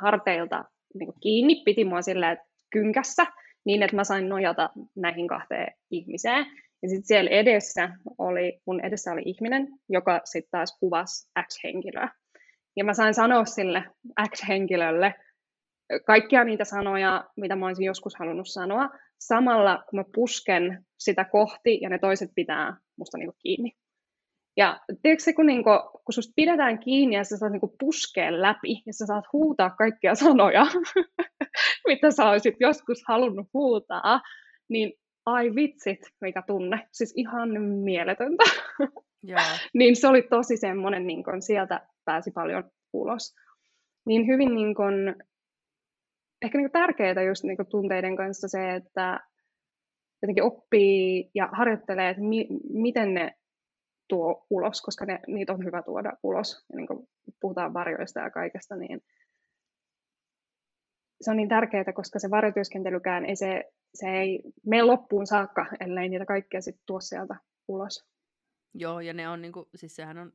harteilta niin kuin, kiinni, piti mua sillä kynkässä, niin että mä sain nojata näihin kahteen ihmiseen. Ja sitten siellä edessä oli, mun edessä oli ihminen, joka sitten taas kuvasi X-henkilöä. Ja mä sain sanoa sille X-henkilölle kaikkia niitä sanoja, mitä mä olisin joskus halunnut sanoa, samalla kun mä pusken sitä kohti ja ne toiset pitää musta niinku kiinni. Ja tiedätkö se, kun, niinku, kun susta pidetään kiinni ja sä saat niinku puskea läpi ja sä saat huutaa kaikkia sanoja, mitä sä olisit joskus halunnut huutaa, niin ai vitsit, mikä tunne, siis ihan mieletöntä. Yeah. niin se oli tosi semmoinen, niin kun sieltä pääsi paljon ulos. Niin hyvin niin kun, ehkä niin tärkeää just niin tunteiden kanssa se, että jotenkin oppii ja harjoittelee, että mi- miten ne tuo ulos, koska ne, niitä on hyvä tuoda ulos. Ja niin kun puhutaan varjoista ja kaikesta, niin se on niin tärkeää, koska se varjotyöskentelykään ei se se ei mene loppuun saakka, ellei niitä kaikkea sitten tuo sieltä ulos. Joo, ja ne on, niinku, siis sehän on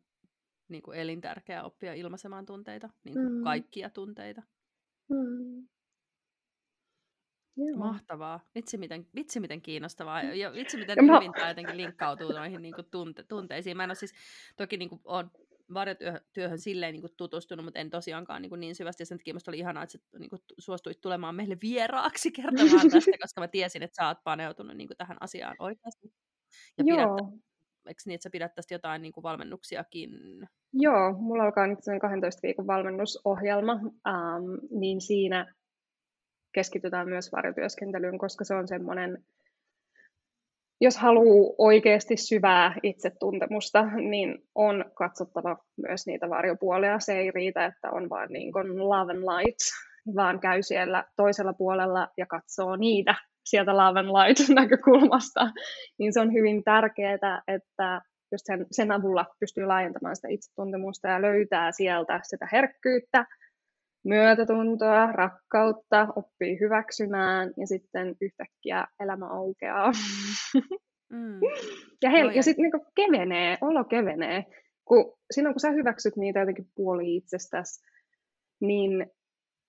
niinku elintärkeää oppia ilmaisemaan tunteita, niinku mm. kaikkia tunteita. Mm. Joo. Mahtavaa. Vitsi miten, vitsi miten kiinnostavaa. Ja vitsi miten hyvin tämä jotenkin linkkautuu noihin niin tunte, tunteisiin. Mä en ole siis, toki niin kuin, on varjotyöhön silleen niin kuin tutustunut, mutta en tosiaankaan niin, kuin niin syvästi. Ja sen takia oli ihanaa, että sä niin kuin suostuit tulemaan meille vieraaksi kertomaan tästä, koska mä tiesin, että sä oot paneutunut niin kuin tähän asiaan oikeasti. Ja Joo. Pidät, eikö niin, että sä pidät tästä jotain niin kuin valmennuksiakin? Joo, mulla alkaa nyt sen 12 viikon valmennusohjelma, ähm, niin siinä keskitytään myös varjotyöskentelyyn, koska se on semmoinen jos haluaa oikeasti syvää itsetuntemusta, niin on katsottava myös niitä varjopuolia. Se ei riitä, että on vain niin love and light, vaan käy siellä toisella puolella ja katsoo niitä sieltä love and light näkökulmasta. Niin se on hyvin tärkeää, että just sen, sen avulla pystyy laajentamaan sitä itsetuntemusta ja löytää sieltä sitä herkkyyttä, myötätuntoa, rakkautta, oppii hyväksymään ja sitten yhtäkkiä elämä aukeaa. Mm. ja hel- ja sitten niinku kevenee, olo kevenee. Kun, silloin kun sä hyväksyt niitä jotenkin puoli itsestäsi, niin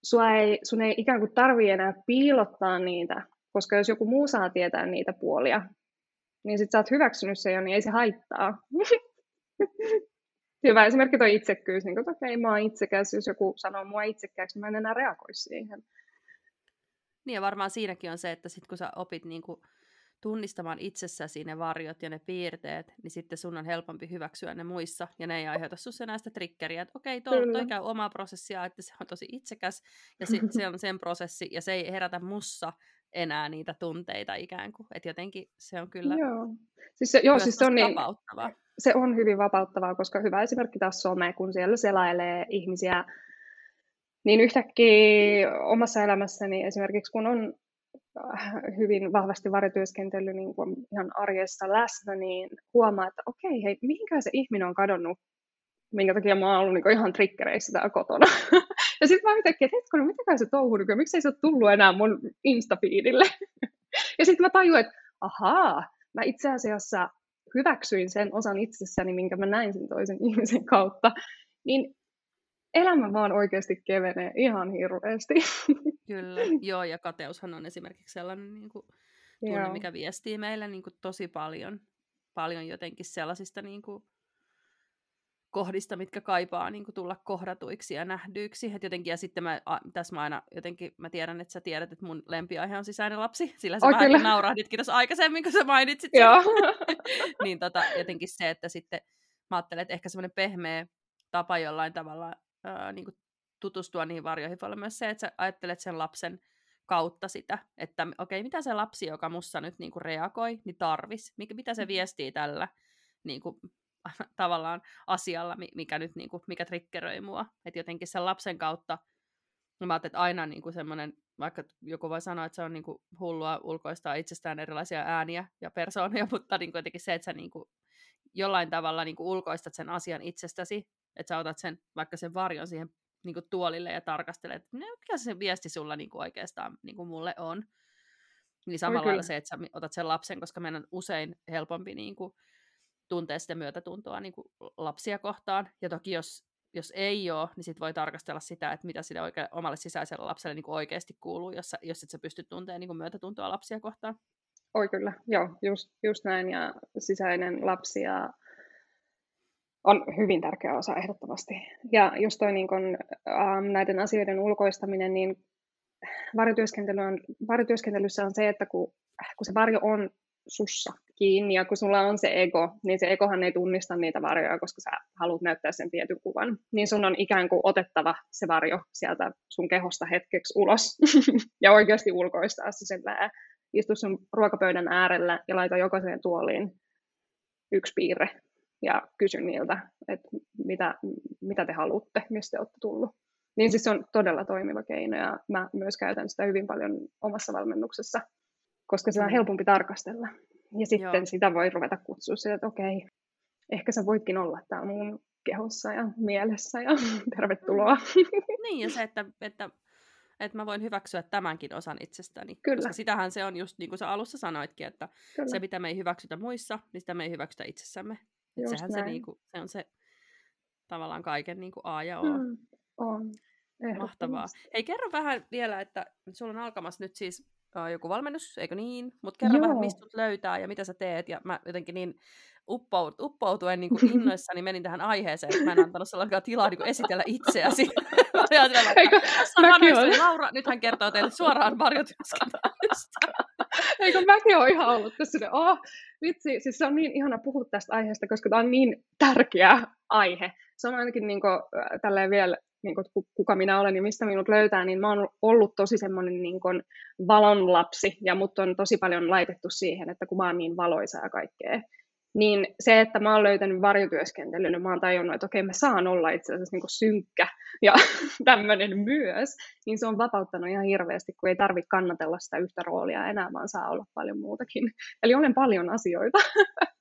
sua ei, sun ei ikään kuin tarvii enää piilottaa niitä, koska jos joku muu saa tietää niitä puolia, niin sit sä oot hyväksynyt sen jo, niin ei se haittaa. hyvä esimerkki toi itsekkyys, niin että okei, okay, mä oon itsekäs, jos joku sanoo mua itsekkääksi, niin mä en enää reagoi siihen. Niin ja varmaan siinäkin on se, että sit kun sä opit niin kuin tunnistamaan itsessäsi ne varjot ja ne piirteet, niin sitten sun on helpompi hyväksyä ne muissa, ja ne ei aiheuta sinussa enää sitä triggeriä, että okei, toi, toi käy omaa prosessia, että se on tosi itsekäs, ja sit se on sen prosessi, ja se ei herätä mussa enää niitä tunteita ikään kuin, että jotenkin se on kyllä joo. Siis se, joo, siis se on niin, se on hyvin vapauttavaa, koska hyvä esimerkki taas some, kun siellä selailee ihmisiä, niin yhtäkkiä omassa elämässäni esimerkiksi kun on äh, hyvin vahvasti varityöskentely niin kuin ihan arjessa läsnä, niin huomaa, että okei, hei, mihinkään se ihminen on kadonnut, minkä takia mä oon ollut niin ihan triggereissä täällä kotona. ja sitten mä yhtäkkiä, että hetkonen, mitäkään se touhu nykyään, miksi ei se ole tullut enää mun Instafeedille? ja sitten mä tajuin, että ahaa, mä itse asiassa hyväksyin sen osan itsessäni, minkä mä näin sen toisen ihmisen kautta, niin elämä vaan oikeasti kevenee ihan hirveästi. Kyllä, joo, ja kateushan on esimerkiksi sellainen niin kuin, tunne, joo. mikä viestii meille niin kuin, tosi paljon, paljon jotenkin sellaisista niin kuin, kohdista, mitkä kaipaa niin kuin, tulla kohdatuiksi ja nähdyiksi. Et jotenkin, ja sitten mä, a, tässä mä aina jotenkin, mä tiedän, että sä tiedät, että mun lempiaihe on sisäinen lapsi, sillä sä oh, vähän naurahditkin tuossa aikaisemmin, kun sä mainitsit sen. niin tota, jotenkin se, että sitten mä ajattelen, että ehkä semmoinen pehmeä tapa jollain tavalla ää, niin kuin tutustua niihin varjoihin, voi olla myös se, että sä ajattelet sen lapsen kautta sitä, että okei, okay, mitä se lapsi, joka mussa nyt niin kuin reagoi, niin tarvis, mikä, mitä se mm-hmm. viestii tällä niin kuin, tavallaan asialla, mikä nyt niin kuin, mikä triggeröi mua. Että jotenkin sen lapsen kautta, mä ajattelin, että aina niin kuin semmoinen, vaikka joku voi sanoa, että se on niin kuin hullua ulkoistaa itsestään erilaisia ääniä ja persoonia, mutta niin kuin jotenkin se, että sä niin kuin jollain tavalla niin kuin ulkoistat sen asian itsestäsi, että sä otat sen, vaikka sen varjon siihen niin kuin tuolille ja tarkastelet, että no, mikä se viesti sulla niin kuin oikeastaan niin kuin mulle on. Niin samalla se, että sä otat sen lapsen, koska meidän on usein helpompi niin kuin, tuntea sitä myötätuntoa niin kuin lapsia kohtaan. Ja toki jos, jos ei ole, niin sitten voi tarkastella sitä, että mitä sille oike- omalle sisäiselle lapselle niin kuin oikeasti kuuluu, jos, jos et sä pysty tuntemaan niin kuin myötätuntoa lapsia kohtaan. Oi kyllä, joo, just, just näin. Ja sisäinen lapsi ja on hyvin tärkeä osa ehdottomasti. Ja just toi niin kun, ähm, näiden asioiden ulkoistaminen, niin varjotyöskentely on, varjotyöskentelyssä on se, että kun, kun se varjo on sussa kiinni ja kun sulla on se ego, niin se egohan ei tunnista niitä varjoja, koska sä haluat näyttää sen tietyn kuvan. Niin sun on ikään kuin otettava se varjo sieltä sun kehosta hetkeksi ulos ja oikeasti ulkoistaa se sen Istu sun ruokapöydän äärellä ja laita jokaiseen tuoliin yksi piirre ja kysy niiltä, että mitä, mitä te haluatte, mistä te olette tullut. Niin siis se on todella toimiva keino ja mä myös käytän sitä hyvin paljon omassa valmennuksessa, koska se on mm. helpompi tarkastella. Ja sitten Joo. sitä voi ruveta kutsua sieltä, että okei, ehkä sä voitkin olla täällä mun kehossa ja mielessä ja tervetuloa. Niin ja se, että, että, että mä voin hyväksyä tämänkin osan itsestäni. Kyllä. Koska sitähän se on just niin kuin sä alussa sanoitkin, että Kyllä. se mitä me ei hyväksytä muissa, niin sitä me ei hyväksytä itsessämme. Just sehän se, niinku, se on se tavallaan kaiken niinku A ja O. Mm, on. Mahtavaa. Hei, kerro vähän vielä, että sulla on alkamassa nyt siis uh, joku valmennus, eikö niin? Mutta kerro Joo. vähän, mistä löytää ja mitä sä teet. Ja mä jotenkin niin uppout, uppoutuen niin kuin innoissani menin tähän aiheeseen, että mä en antanut sellainen tilaa niin kuin esitellä itseäsi. Eikö, Laura, Laura, nyt hän kertoo teille suoraan varjotyöskentelystä. Eikö mäkin ole ihan ollut tässä, oh, vitsi, siis se on niin ihana puhua tästä aiheesta, koska tämä on niin tärkeä aihe. Se on ainakin niin kuin, tälleen vielä, niin kuin, kuka minä olen ja mistä minut löytää, niin mä oon ollut tosi semmoinen niin kuin, valon lapsi, ja mut on tosi paljon laitettu siihen, että kun mä oon niin valoisa ja kaikkea, niin se, että mä oon löytänyt varjotyöskentelyn, niin mä oon tajunnut, että okei, mä saan olla itse asiassa niin synkkä ja tämmöinen myös, niin se on vapauttanut ihan hirveästi, kun ei tarvitse kannatella sitä yhtä roolia enää, vaan saa olla paljon muutakin. Eli olen paljon asioita.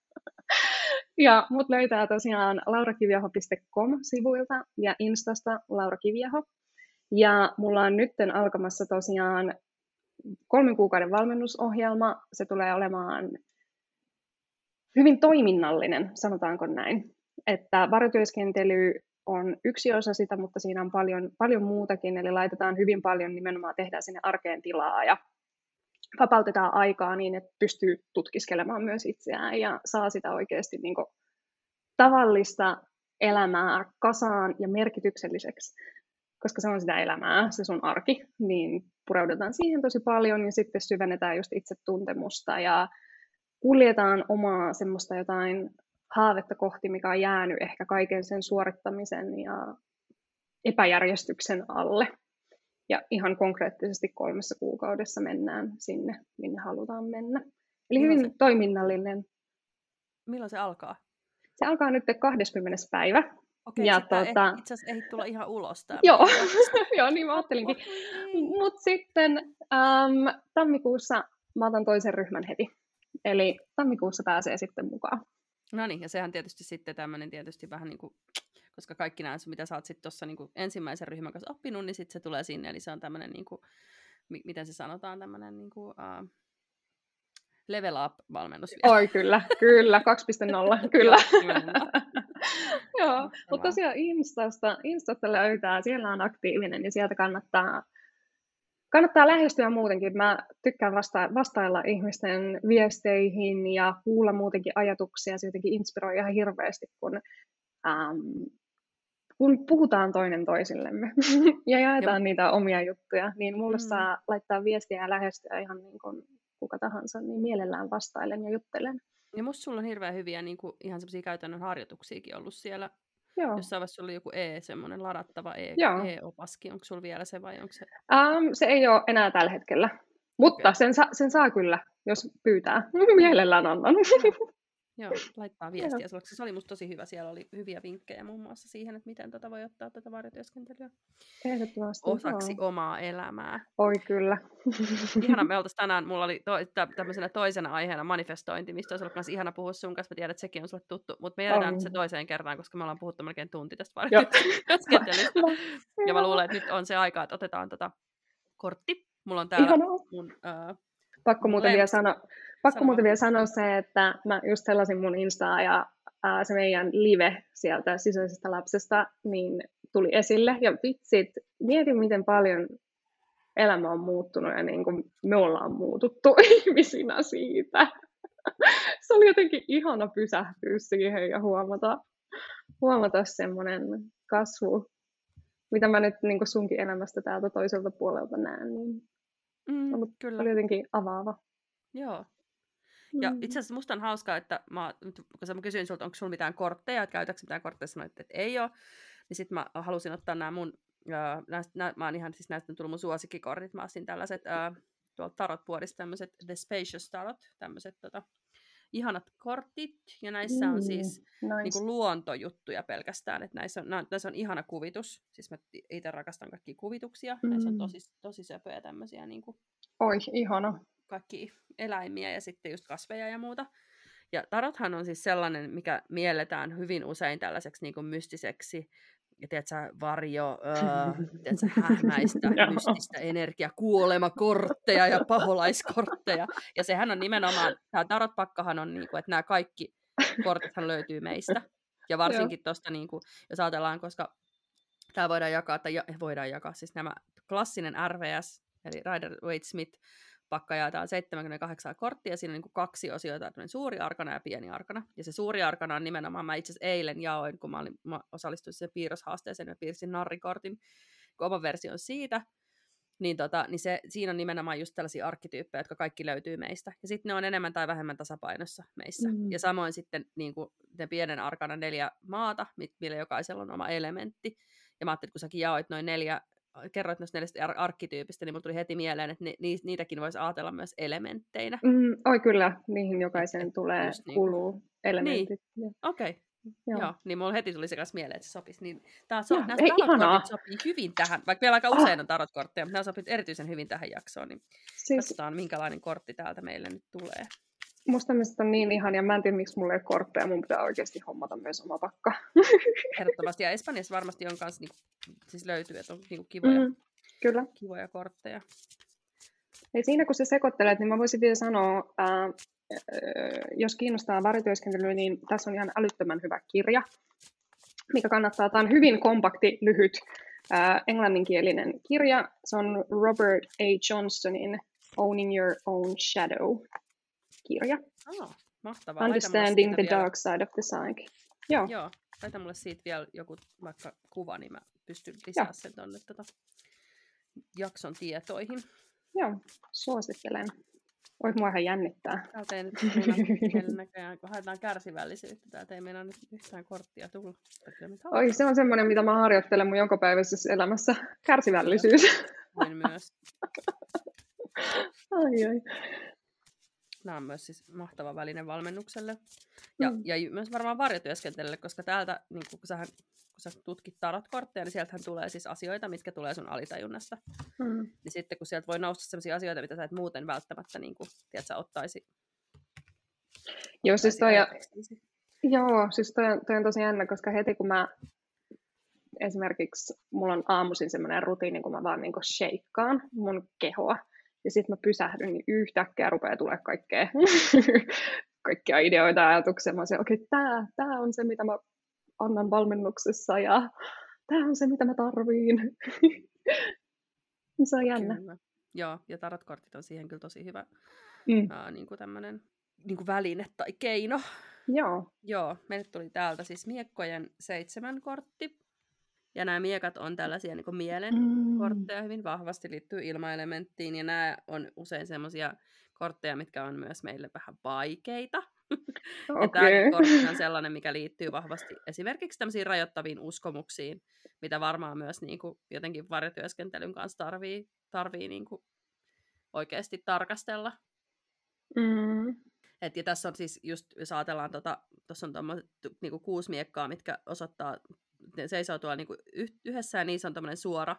ja mut löytää tosiaan laurakiviaho.com-sivuilta ja Instasta Laura Kiviaho. Ja mulla on nytten alkamassa tosiaan kolmen kuukauden valmennusohjelma. Se tulee olemaan hyvin toiminnallinen, sanotaanko näin. Että varjotyöskentely on yksi osa sitä, mutta siinä on paljon, paljon muutakin, eli laitetaan hyvin paljon nimenomaan, tehdään sinne arkeen tilaa ja vapautetaan aikaa niin, että pystyy tutkiskelemaan myös itseään ja saa sitä oikeasti niin kuin tavallista elämää kasaan ja merkitykselliseksi, koska se on sitä elämää, se sun arki, niin pureudutaan siihen tosi paljon ja sitten syvennetään just itsetuntemusta ja kuljetaan omaa semmoista jotain haavetta kohti, mikä on jäänyt ehkä kaiken sen suorittamisen ja epäjärjestyksen alle. Ja ihan konkreettisesti kolmessa kuukaudessa mennään sinne, minne halutaan mennä. Eli hyvin se... toiminnallinen. Milloin se alkaa? Se alkaa nyt 20. päivä. Okei, ja tuota... itse asiassa ei tulla ihan ulos täällä. Joo, Joo niin mä ajattelinkin. Mutta sitten äm, tammikuussa mä otan toisen ryhmän heti. Eli tammikuussa pääsee sitten mukaan. No niin, ja sehän tietysti sitten tämmöinen tietysti vähän niin kuin, koska kaikki nämä, mitä sä oot sitten tuossa niin ensimmäisen ryhmän kanssa oppinut, niin sitten se tulee sinne, eli se on tämmöinen, niin kuin, miten se sanotaan, tämmöinen niin kuin, uh, level up-valmennus. Oi kyllä, kyllä, 2.0, kyllä. Joo, mutta tosiaan Instasta, Instasta löytää, siellä on aktiivinen ja sieltä kannattaa kannattaa lähestyä muutenkin. Mä tykkään vasta- vastailla ihmisten viesteihin ja kuulla muutenkin ajatuksia. Se jotenkin inspiroi ihan hirveästi, kun, ähm, kun puhutaan toinen toisillemme ja jaetaan Joo. niitä omia juttuja. Niin mulle mm. saa laittaa viestiä ja lähestyä ihan niin kuin kuka tahansa, niin mielellään vastailen ja juttelen. Ja musta sulla on hirveän hyviä niin kuin, ihan semmoisia käytännön harjoituksiakin ollut siellä Joo. Jossain vaiheessa oli joku E, semmoinen ladattava e, Joo. e-opaskin. Onko sulla vielä se vai onko se? Um, se ei ole enää tällä hetkellä, mutta Okei. sen, sa- sen saa kyllä, jos pyytää. Mielellään annan. Joo, laittaa viestiä. sulle, koska Se oli musta tosi hyvä. Siellä oli hyviä vinkkejä muun muassa siihen, että miten tota voi ottaa tätä varjotyöskentelyä osaksi joo. omaa elämää. Oi kyllä. Ihana, me oltaisiin tänään, mulla oli to, tä, tämmöisenä toisena aiheena manifestointi, mistä olisi ollut kanssa ihana puhua sun kanssa. Mä tiedän, että sekin on sulle tuttu, mutta me jätetään On. nyt se toiseen kertaan, koska me ollaan puhuttu melkein tunti tästä Joo. varjotyöskentelystä. Ja mä luulen, että nyt on se aika, että otetaan tota kortti. Mulla on täällä Ihanaa. mun... Äh, Pakko muuten, vielä sano, pakko muuten vielä sanoa se, että mä just selasin mun Instaa ja ää, se meidän live sieltä sisäisestä lapsesta niin tuli esille. Ja vitsit, mietin miten paljon elämä on muuttunut ja niin kuin me ollaan muututtu ihmisinä siitä. se oli jotenkin ihana pysähtyä siihen ja huomata, huomata semmoinen kasvu, mitä mä nyt niin kuin sunkin elämästä täältä toiselta puolelta näen. Niin mm, Ollut- kyllä, se oli jotenkin avaava. joo. Ja Mm. itse asiassa musta on hauskaa, että mä, kun mä kysyin sulta, onko sulla mitään kortteja, että käytätkö mitään kortteja, sanoit, että ei ole. Niin sitten mä halusin ottaa nämä mun, äh, näistä, nä, mä oon ihan, siis näistä on tullut mun suosikkikortit. Mä ostin tällaiset äh, tuolta tarotpuodista tämmöiset The Spacious Tarot, tämmöiset tota, ihanat kortit. Ja näissä on siis nice. niin kuin luontojuttuja pelkästään. Että näissä, on, nää- näissä on ihana kuvitus. Siis mä itse rakastan kaikkia kuvituksia. Mm. Näissä on Mm. tosi, tosi söpöjä tämmöisiä niin kuin Oi, ihana. Kaikki eläimiä ja sitten just kasveja ja muuta. Ja tarothan on siis sellainen, mikä mielletään hyvin usein tällaiseksi niin kuin mystiseksi, ja tiedätkö, varjo, öö, tiedätkö, hämäistä, mystistä energiaa, kuolemakortteja ja paholaiskortteja. Ja sehän on nimenomaan, tämä tarotpakkahan on, niin kuin, että nämä kaikki kortithan löytyy meistä. Ja varsinkin tuosta, niin kuin, jos ajatellaan, koska tämä voidaan jakaa, tai ja, voidaan jakaa, siis nämä klassinen RVS, eli Rider Waite Smith, pakka jaetaan 78 korttia, siinä on niin kaksi osiota, suuri arkana ja pieni arkana. Ja se suuri arkana on nimenomaan, mä itse asiassa eilen jaoin, kun mä, olin, mä osallistuin siihen piirroshaasteeseen, mä piirsin narrikortin, oman version siitä, niin, tota, niin se, siinä on nimenomaan just tällaisia arkkityyppejä, jotka kaikki löytyy meistä. Ja sitten ne on enemmän tai vähemmän tasapainossa meissä. Mm. Ja samoin sitten niin kuin, ne pienen arkana neljä maata, mit- millä jokaisella on oma elementti. Ja mä ajattelin, kun säkin jaoit noin neljä, kerroit noista neljästä ar- arkkityypistä, niin mulla tuli heti mieleen, että ni, ni, niitäkin voisi ajatella myös elementteinä. Mm, oi kyllä, niihin jokaiseen Et tulee, niinku- kuluu elementit. Joo. Okei, okay. Joo. Joo. niin mulla heti tuli se kanssa mieleen, että se sopisi. Niin tää so, Joo, nämä ei, ihanaa. tarotkortit sopii hyvin tähän, vaikka meillä aika usein on tarotkortteja, mutta nämä sopii erityisen hyvin tähän jaksoon, niin Siis katsotaan minkälainen kortti täältä meille nyt tulee. Musta tämmöiset on niin ihania. Mä en tiedä, miksi mulla ei ole kortteja. Mun pitää oikeasti hommata myös oma pakka. Ehdottomasti, ja Espanjassa varmasti on kanssa, niinku, siis löytyy, että on niinku kivoja, mm. Kyllä. kivoja kortteja. Ei siinä, kun sä sekoittelet, niin mä voisin vielä sanoa, ää, jos kiinnostaa varityöskentelyä, niin tässä on ihan älyttömän hyvä kirja, mikä kannattaa. Tämä on hyvin kompakti, lyhyt, ää, englanninkielinen kirja. Se on Robert A. Johnsonin Owning Your Own Shadow-kirja. Oh, mahtavaa. Understanding the vielä- Dark Side of the Psyche. Joo, Joo, laita mulle siitä vielä joku vaikka kuva, niin mä pystyn lisää sen tuonne tota, jakson tietoihin. joo, suosittelen. Oi, mua ihan jännittää. Täältä ei nyt meillä- näköjään, kun haetaan kärsivällisyyttä, täältä ei meillä nyt yhtään korttia tulla. Oi, se on semmoinen, mitä mä harjoittelen mun jokapäiväisessä elämässä. Kärsivällisyys. voin myös. ai, ai. Nämä on myös siis mahtava väline valmennukselle. Ja, Mm. ja myös varmaan varjotyöskentelylle, koska täältä, niin kun, sähän, kun sä tutkit tarotkortteja, niin sieltähän tulee siis asioita, mitkä tulee sun alitajunnasta. Mm. Niin sitten kun sieltä voi nousta sellaisia asioita, mitä sä et muuten välttämättä niin kuin, tiedät, sä ottaisi. Joo, siis toi, joo, siis toi, on- toi on tosi jännä, koska heti kun mä esimerkiksi, mulla on aamuisin semmoinen rutiini, kun mä vaan niinku shakeaan mun kehoa, ja sitten mä pysähdyn, niin yhtäkkiä rupeaa tulee kaikkea, kaikkia ideoita ja ajatuksia. Mä okei, okay, tää, tää on se, mitä mä annan valmennuksessa, ja tää on se, mitä mä tarviin. se on jännä. Kyllä. Joo, ja tarotkortit on siihen kyllä tosi hyvä Mm. ää, niin kuin tämmönen, niin kuin väline tai keino. Joo, Joo, meille tuli täältä siis miekkojen seitsemän kortti. Ja nämä miekat on tällaisia niin mielen Mm. kortteja hyvin vahvasti liittyy ilmaelementtiin. Ja nämä on usein semmoisia kortteja, mitkä on myös meille vähän vaikeita. Okay. Ja tämäkin kortti on sellainen, mikä liittyy vahvasti esimerkiksi tämmöisiin rajoittaviin uskomuksiin, mitä varmaan myös niin kuin, jotenkin varjotyöskentelyn kanssa tarvii, tarvii niin kuin, oikeasti tarkastella. Mm. Et, ja tässä on siis just, jos ajatellaan, tota, tuossa on tommoset, niinku kuusi miekkaa, mitkä osoittaa, ne seisoo tuolla niinku yhdessä ja niissä on tämmöinen suora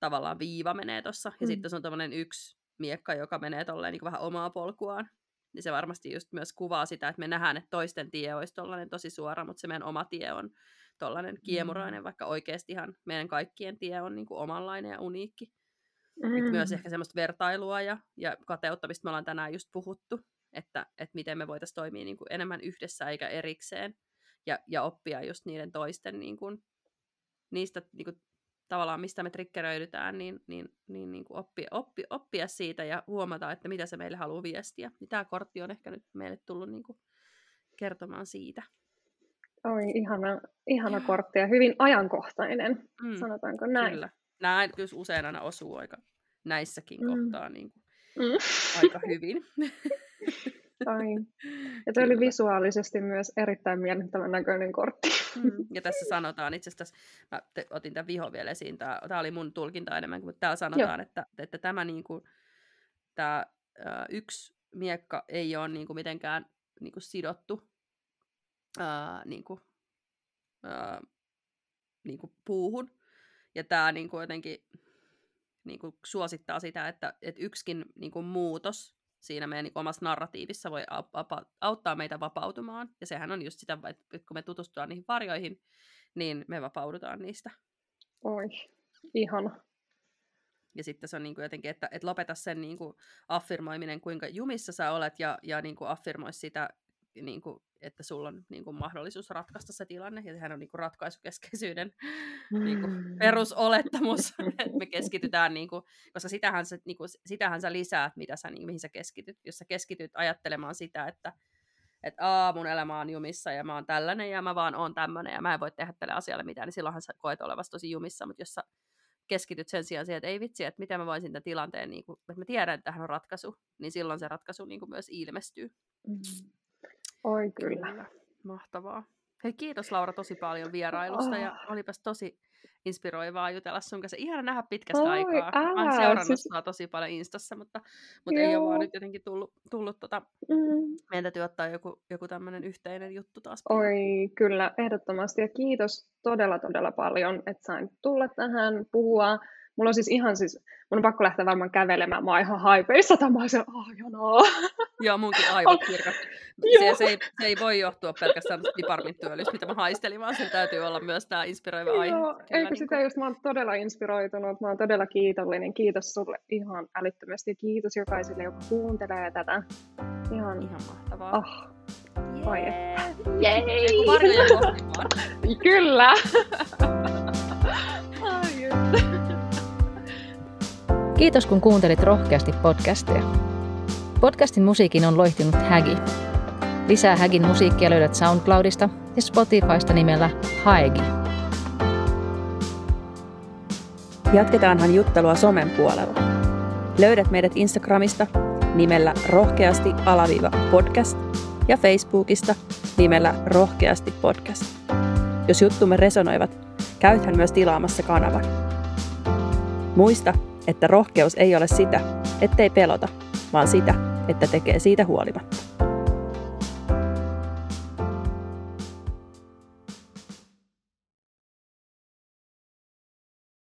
tavallaan viiva menee tuossa. Ja mm. sitten se on tämmöinen yksi miekka, joka menee tolleen niinku vähän omaa polkuaan. Niin se varmasti just myös kuvaa sitä, että me nähdään, että toisten tie olisi tollainen tosi suora, mutta se meidän oma tie on tollainen kiemurainen, mm. vaikka oikeasti ihan meidän kaikkien tie on niinku omanlainen ja uniikki. Mm. Myös ehkä semmoista vertailua ja, ja kateutta, mistä me ollaan tänään just puhuttu, että, että miten me voitaisiin toimia niin kuin enemmän yhdessä eikä erikseen ja, ja oppia just niiden toisten niin kuin, niistä niin kuin, tavallaan, mistä me triggeröidytään, niin, niin, niin, niin kuin oppia, oppi, oppia siitä ja huomata, että mitä se meille haluaa viestiä. Niin tämä kortti on ehkä nyt meille tullut niin kuin, kertomaan siitä. Oi, ihana, ihana kortti ja hyvin ajankohtainen, mm, sanotaanko näin. Kyllä. Nämä kyllä usein aina osuu aika näissäkin mm. kohtaa niin kuin, mm. aika hyvin. Ai. Ja tuo oli visuaalisesti myös erittäin miellyttävän näköinen kortti. Mm. Ja tässä sanotaan itse asiassa, mä te, otin tämän viho vielä esiin, tämä, tämä oli mun tulkinta enemmän, mutta täällä sanotaan, että, että tämä, niin kuin, tämä ä, yksi miekka ei ole niin kuin mitenkään niin kuin sidottu ä, niin kuin, niin kuin puuhun. Ja tämä niin kuin jotenkin niin kuin suosittaa sitä, että, että yksikin niin kuin muutos siinä meidän niin omassa narratiivissa voi auttaa meitä vapautumaan. Ja sehän on just sitä, että kun me tutustutaan niihin varjoihin, niin me vapaudutaan niistä. Oi, ihana. Ja sitten se on niin kuin jotenkin, että, että lopeta sen niin kuin affirmoiminen, kuinka jumissa sä olet, ja, ja niin kuin affirmoi sitä niin kuin, että sulla on niin kuin, mahdollisuus ratkaista se tilanne, ja sehän on niin kuin, ratkaisukeskeisyyden mm. niin kuin, perusolettamus, että me keskitytään, niin kuin, koska sitähän sä, niin kuin, sitähän sä lisäät, mitä sä, niin, mihin sä keskityt. Jos sä keskityt ajattelemaan sitä, että että aa, mun elämä on jumissa ja mä oon tällainen ja mä vaan oon tämmöinen ja mä en voi tehdä tälle asialle mitään, niin silloinhan sä koet olevasi tosi jumissa, mutta jos sä keskityt sen sijaan siihen, että ei vitsi, että miten mä voisin tämän tilanteen, niin kuin, että mä tiedän, että tähän on ratkaisu, niin silloin se ratkaisu niin kuin myös ilmestyy. Mm. Oi kyllä. kyllä. Mahtavaa. Hei, kiitos Laura tosi paljon vierailusta oh. ja olipas tosi inspiroivaa jutella sun kanssa. Ihana nähdä pitkästä Oi, aikaa. Älä, Mä oon seurannut siis... tosi paljon Instassa, mutta, mutta ei ole vaan nyt jotenkin tullut, tullut tota, mm. meidän täytyy ottaa joku, joku tämmöinen yhteinen juttu taas. Oi, kyllä, ehdottomasti. Ja kiitos todella, todella paljon, että sain tulla tähän puhua Mulla on siis ihan siis, mun on pakko lähteä varmaan kävelemään, mä oon ihan haipeissa, tai mä oon siellä, oh. Joo, munkin aivot kirkat. Se, se, ei, se ei voi johtua pelkästään piparminttyölystä, mitä mä haistelin, vaan sen täytyy olla myös tämä inspiroiva aihe. Joo, eikö niin sitä kun... just, mä oon todella inspiroitunut, mä oon todella kiitollinen. Kiitos sulle ihan älyttömästi ja kiitos jokaiselle, joka kuuntelee tätä. Ihan, ihan mahtavaa. Oh. Vai että. Jei! Kyllä! Kiitos kun kuuntelit rohkeasti podcastia. Podcastin musiikin on loihtinut Hägi. Lisää Hägin musiikkia löydät SoundCloudista ja Spotifysta nimellä Haegi. Jatketaanhan juttelua somen puolella. Löydät meidät Instagramista nimellä rohkeasti alaviiva podcast ja Facebookista nimellä rohkeasti podcast. Jos juttumme resonoivat, käythän myös tilaamassa kanavan. Muista, että rohkeus ei ole sitä, ettei pelota, vaan sitä, että tekee siitä huolimatta.